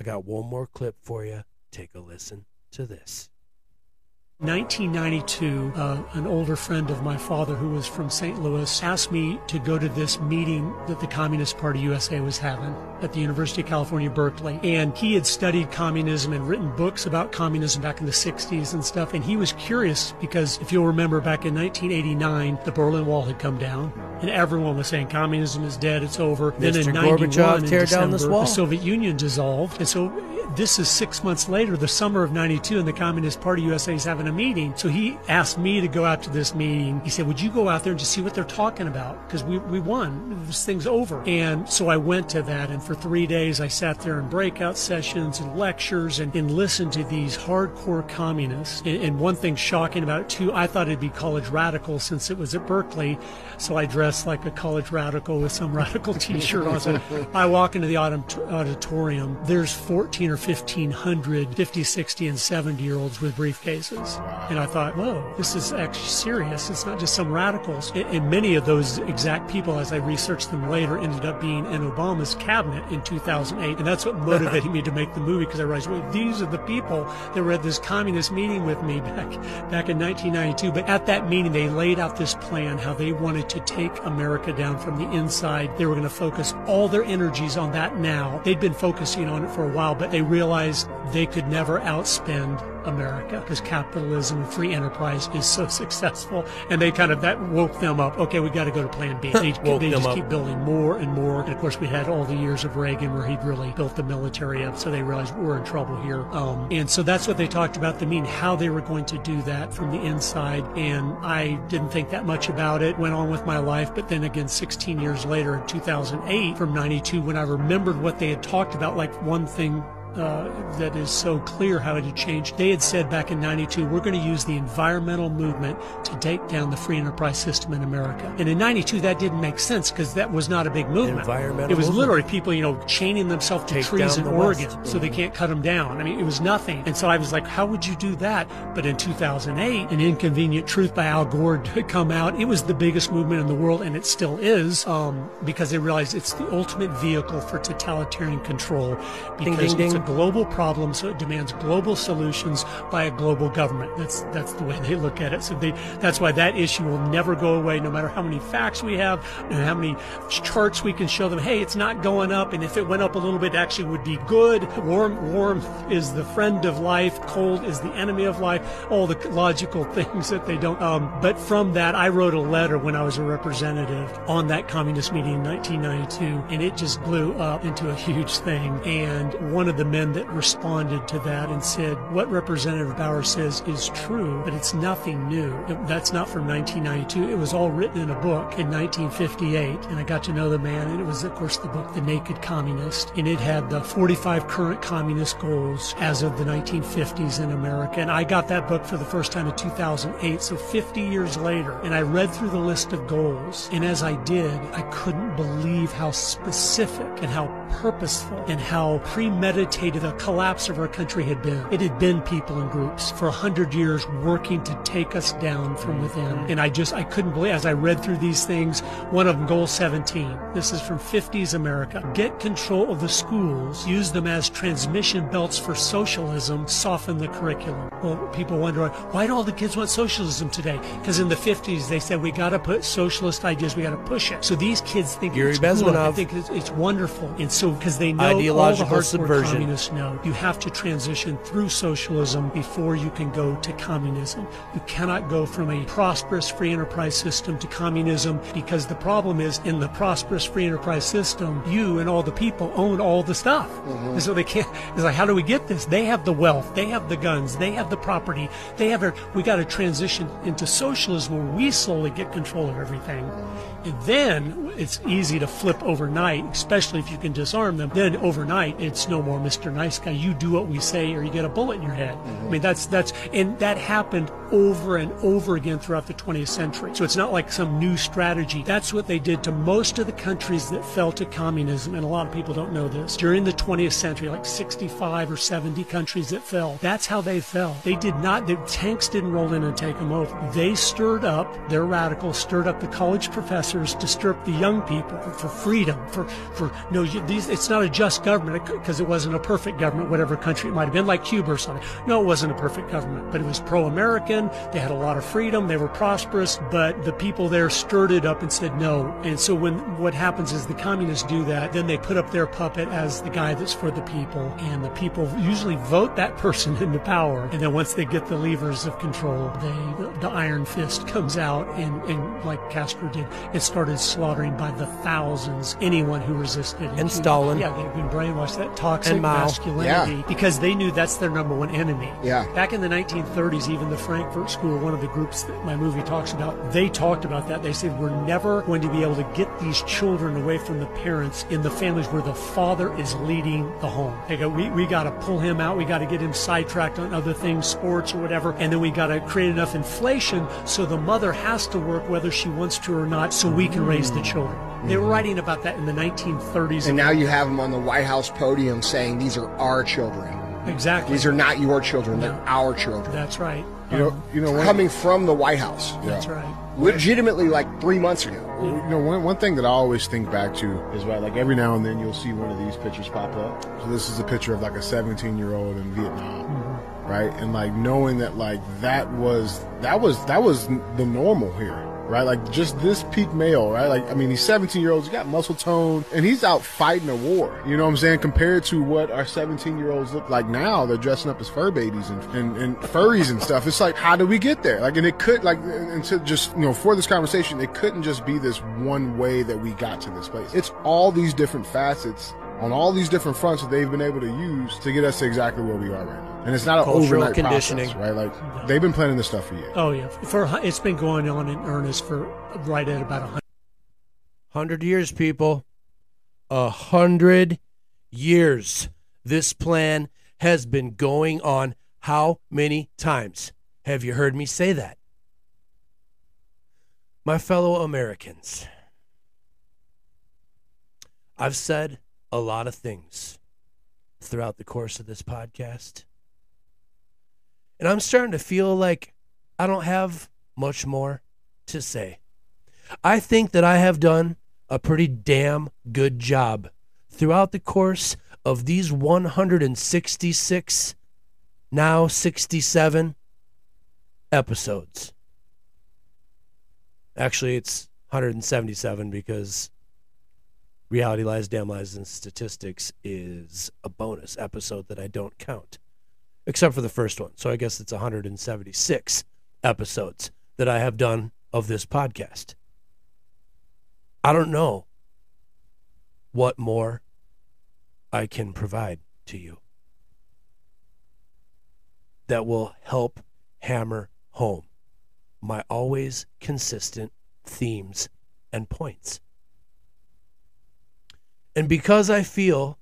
I got one more clip for you. Take a listen to this. 1992, uh, an older friend of my father who was from St. Louis asked me to go to this meeting that the Communist Party USA was having at the University of California, Berkeley. And he had studied communism and written books about communism back in the 60s and stuff. And he was curious because if you'll remember back in 1989, the Berlin Wall had come down and everyone was saying communism is dead, it's over. Then Mr. in 91, Gorbachev, in December, the Soviet Union dissolved. And so this is six months later, the summer of 92, and the Communist Party USA is having a meeting. So he asked me to go out to this meeting. He said, Would you go out there and just see what they're talking about? Because we, we won. This thing's over. And so I went to that, and for three days I sat there in breakout sessions and lectures and, and listened to these hardcore communists. And, and one thing shocking about it, too, I thought it'd be college radical since it was at Berkeley. So I dressed like a college radical with some radical T-shirt on. So I walk into the auditorium. There's 14 or 1500 50, 60, and 70 year olds with briefcases, and I thought, whoa, this is actually serious. It's not just some radicals. And- many of those exact people, as I researched them later, ended up being in Obama's cabinet in 2008, and that's what motivated me to make the movie because I realized, well, these are the people that were at this communist meeting with me back back in 1992. But at that meeting, they laid out this plan how they wanted to take America down from the inside. They were going to focus all their energies on that now. They'd been focusing on it for a while, but they realized they could never outspend America because capitalism and free enterprise is so successful. And they kind of that woke them up. Okay, we got to go to plan B. They, they just up. keep building more and more. And of course, we had all the years of Reagan where he'd really built the military up. So they realized we're in trouble here. Um, and so that's what they talked about the mean, how they were going to do that from the inside. And I didn't think that much about it, went on with my life. But then again, 16 years later in 2008 from 92, when I remembered what they had talked about, like one thing uh, that is so clear how it had changed. They had said back in 92, we're going to use the environmental movement to take down the free enterprise system in America. And in 92, that didn't make sense because that was not a big movement. Environmental it was movement. literally people, you know, chaining themselves to Take trees in Oregon West. so they can't cut them down. I mean, it was nothing. And so I was like, how would you do that? But in 2008, An Inconvenient Truth by Al Gore had come out. It was the biggest movement in the world, and it still is, um, because they realized it's the ultimate vehicle for totalitarian control Ding, because ding, it's a global problem, so it demands global solutions by a global government. That's that's the way they look at it. So they that's why that issue will never go away, no matter how many facts we have and how many charts we can show them. Hey, it's not going up, and if it went up a little bit, it actually would be good. Warm, warm is the friend of life. Cold is the enemy of life. All the logical things that they don't. Um, but from that, I wrote a letter when I was a representative on that communist meeting in 1992, and it just blew up into a huge thing. And one of the men that responded to that and said, "What Representative Bauer says is true, but it's nothing new. It- that's not from 1992. It was all written in a book in 1958, and I got to know the man, and it was, of course, the book The Naked Communist, and it had the 45 current communist goals as of the 1950s in America. And I got that book for the first time in 2008, so 50 years later, and I read through the list of goals, and as I did, I couldn't believe how specific and how purposeful and how premeditated the collapse of our country had been. It had been people and groups for a hundred years working to take us down from mm-hmm. within. And I just, I couldn't believe, as I read through these things, one of them, goal 17, this is from 50s America. Get control of the schools, use them as transmission belts for socialism, soften the curriculum. Well, people wonder, why do all the kids want socialism today? Because in the 50s, they said, we got to put socialist ideas, we got to push it. So these kids think Yuri it's Bezmenov. think it's, it's wonderful. And so, because they know all the Ideological subversion. Communists know, you have to transition through socialism before you can go to communism. You cannot go from a prosperous free enterprise system to communism because the problem is in the prosperous free enterprise system, you and all the people own all the stuff. Mm-hmm. And so they can't, it's like, how do we get this? They have the wealth, they have the guns, they have the property, they have, we got to transition into socialism where we slowly get control of everything. And then it's easy to flip overnight, especially if you can disarm them. Then overnight, it's no more Mr. Nice Guy. You do what we say, or you get a bullet in your head. Mm-hmm. I mean, that's that's and that happened over and over again throughout the 20th century. So it's not like some new strategy. That's what they did to most of the countries that fell to communism, and a lot of people don't know this. During the 20th century, like 65 or 70 countries that fell. That's how they fell. They did not. The tanks didn't roll in and take them over. They stirred up. Their radicals stirred up the college professors to stir up the young people for freedom. For for no, these. It's not a just government because it wasn't a perfect government, whatever country it might have been, like Cuba or something. No, it wasn't a perfect government, but it was pro-American. They had a lot of freedom. They were prosperous, but the people there stirred it up and said no. And so when what happens is the communists do that, then they put up their puppet as the guy that's for the people, and the people usually vote that person into power. And then once they get the levers of control, they the, the iron fist comes out and, and like Castro did, it started slaughtering by the thousands anyone who resisted. And Stalin. Yeah, they've been brainwashed. That toxic And Mao. Masculinity because they knew that's their number one enemy. Yeah. Back in the 1930s, even the Frankfurt School, one of the groups that my movie talks about, they talked about that. They said we're never going to be able to get these children away from the parents in the families where the father is leading the home. They go, we, we got to pull him out. We got to get him sidetracked on other things, sports or whatever. And then we got to create enough inflation so the mother has to work whether she wants to or not so we can raise the children. They were writing about that in the 1930s. And now you have them on the White House podium saying these are our children. Exactly. These are not your children, they're our children. That's right. You know, um, you know, coming from the White House. That's right. Legitimately, like three months ago. You know, one, one thing that I always think back to is right, like every now and then you'll see one of these pictures pop up. So this is a picture of like a 17 year old in Vietnam, mm-hmm. right? And like knowing that like that was that was that was the normal here, right? Like just this peak male, right? Like I mean, he's 17 year olds, he got muscle tone, and he's out fighting a war. You know what I'm saying? Compared to what our 17 year olds look like now, they're dressing up as fur babies and, and, and furries and stuff. It's like, how do we get there? Like, and it could like, and to just you know, for this conversation, it couldn't just be this one way that we got to this place. It's all these different facets on all these different fronts that they've been able to use to get us to exactly where we are right now. And it's not an Cultural overnight conditioning. process, right? Like they've been planning this stuff for years. Oh yeah, for it's been going on in earnest for right at about a. Hundred years, people. A hundred years. This plan has been going on how many times? Have you heard me say that? My fellow Americans, I've said a lot of things throughout the course of this podcast. And I'm starting to feel like I don't have much more to say. I think that I have done a pretty damn good job throughout the course of these 166, now 67 episodes. Actually, it's 177 because Reality Lies, Damn Lies, and Statistics is a bonus episode that I don't count, except for the first one. So I guess it's 176 episodes that I have done of this podcast. I don't know what more I can provide to you that will help hammer home my always consistent themes and points. And because I feel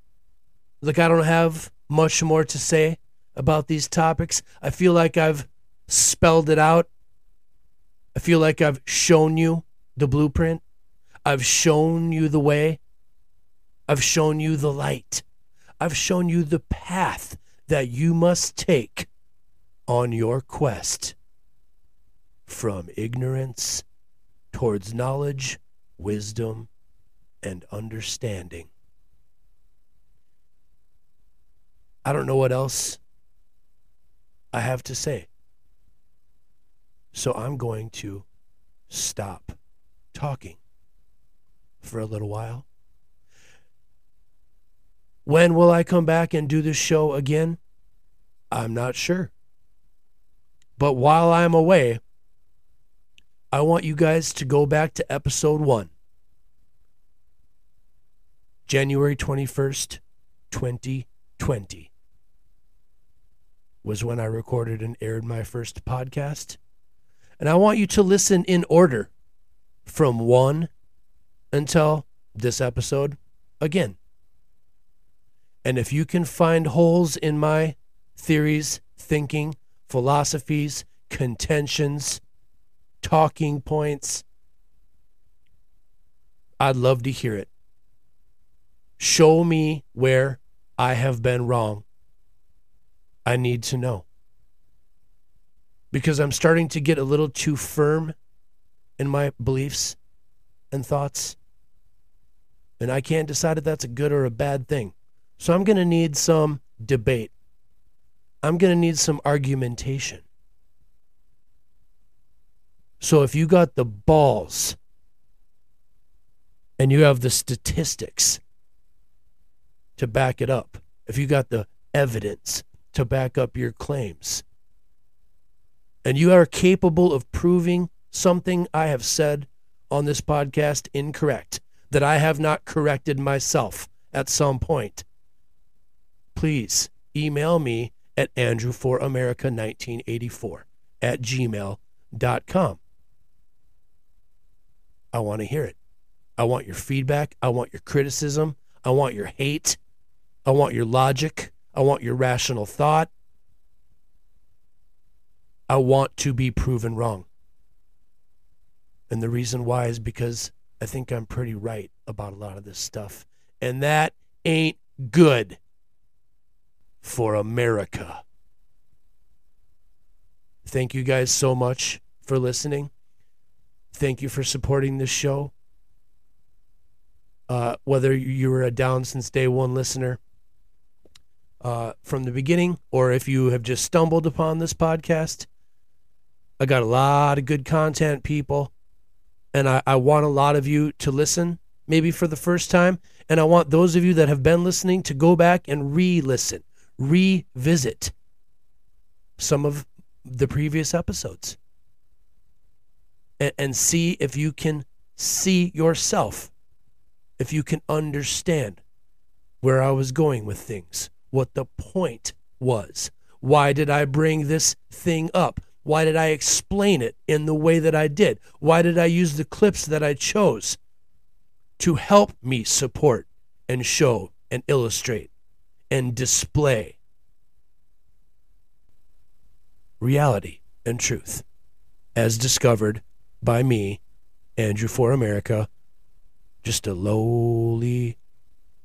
like I don't have much more to say about these topics, I feel like I've spelled it out. I feel like I've shown you the blueprint. I've shown you the way. I've shown you the light. I've shown you the path that you must take on your quest from ignorance towards knowledge, wisdom, and understanding. I don't know what else I have to say. So I'm going to stop talking for a little while. When will I come back and do this show again? I'm not sure. But while I'm away, I want you guys to go back to episode one. January 21st, 2020 was when I recorded and aired my first podcast. And I want you to listen in order from one until this episode again. And if you can find holes in my theories, thinking, philosophies, contentions, talking points, I'd love to hear it. Show me where I have been wrong. I need to know. Because I'm starting to get a little too firm in my beliefs and thoughts. And I can't decide if that's a good or a bad thing. So I'm going to need some debate. I'm going to need some argumentation. So if you got the balls and you have the statistics to back it up, if you got the evidence to back up your claims, and you are capable of proving something I have said on this podcast incorrect, that I have not corrected myself at some point, please email me at andrewforamerica1984 at gmail.com. I want to hear it. I want your feedback. I want your criticism. I want your hate. I want your logic. I want your rational thought. I want to be proven wrong. And the reason why is because I think I'm pretty right about a lot of this stuff. And that ain't good for America. Thank you guys so much for listening. Thank you for supporting this show. Uh, whether you were a down since day one listener uh, from the beginning, or if you have just stumbled upon this podcast, I got a lot of good content, people. And I, I want a lot of you to listen, maybe for the first time. And I want those of you that have been listening to go back and re listen, revisit some of the previous episodes and, and see if you can see yourself, if you can understand where I was going with things, what the point was. Why did I bring this thing up? Why did I explain it in the way that I did? Why did I use the clips that I chose to help me support and show and illustrate and display reality and truth as discovered by me, Andrew for America, just a lowly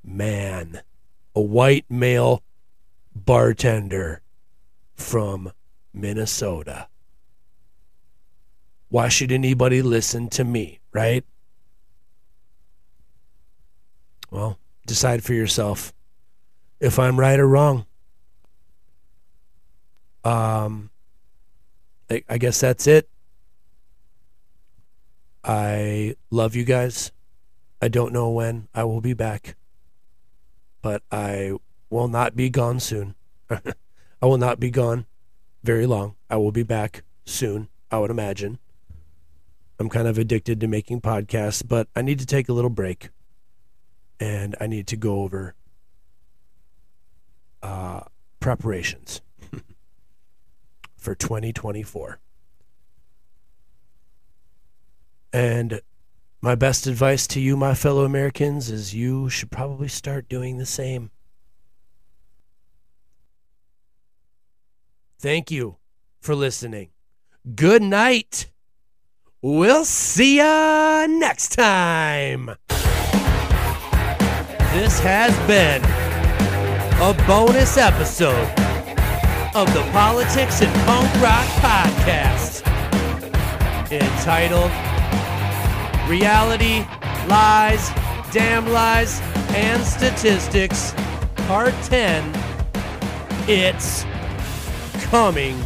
man, a white male bartender from Minnesota. Why should anybody listen to me, right? Well, decide for yourself if I'm right or wrong. Um, I, I guess that's it. I love you guys. I don't know when I will be back, but I will not be gone soon. I will not be gone very long. I will be back soon, I would imagine. I'm kind of addicted to making podcasts, but I need to take a little break and I need to go over uh, preparations for 2024. And my best advice to you, my fellow Americans, is you should probably start doing the same. Thank you for listening. Good night. We'll see ya next time. This has been a bonus episode of the Politics and Punk Rock Podcast entitled Reality, Lies, Damn Lies, and Statistics, Part 10. It's coming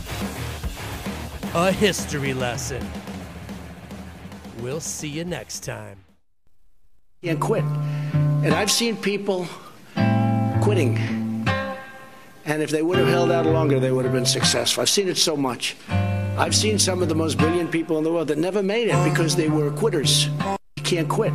a history lesson. We'll see you next time. and quit. And I've seen people quitting. And if they would have held out longer, they would have been successful. I've seen it so much. I've seen some of the most brilliant people in the world that never made it because they were quitters. You can't quit.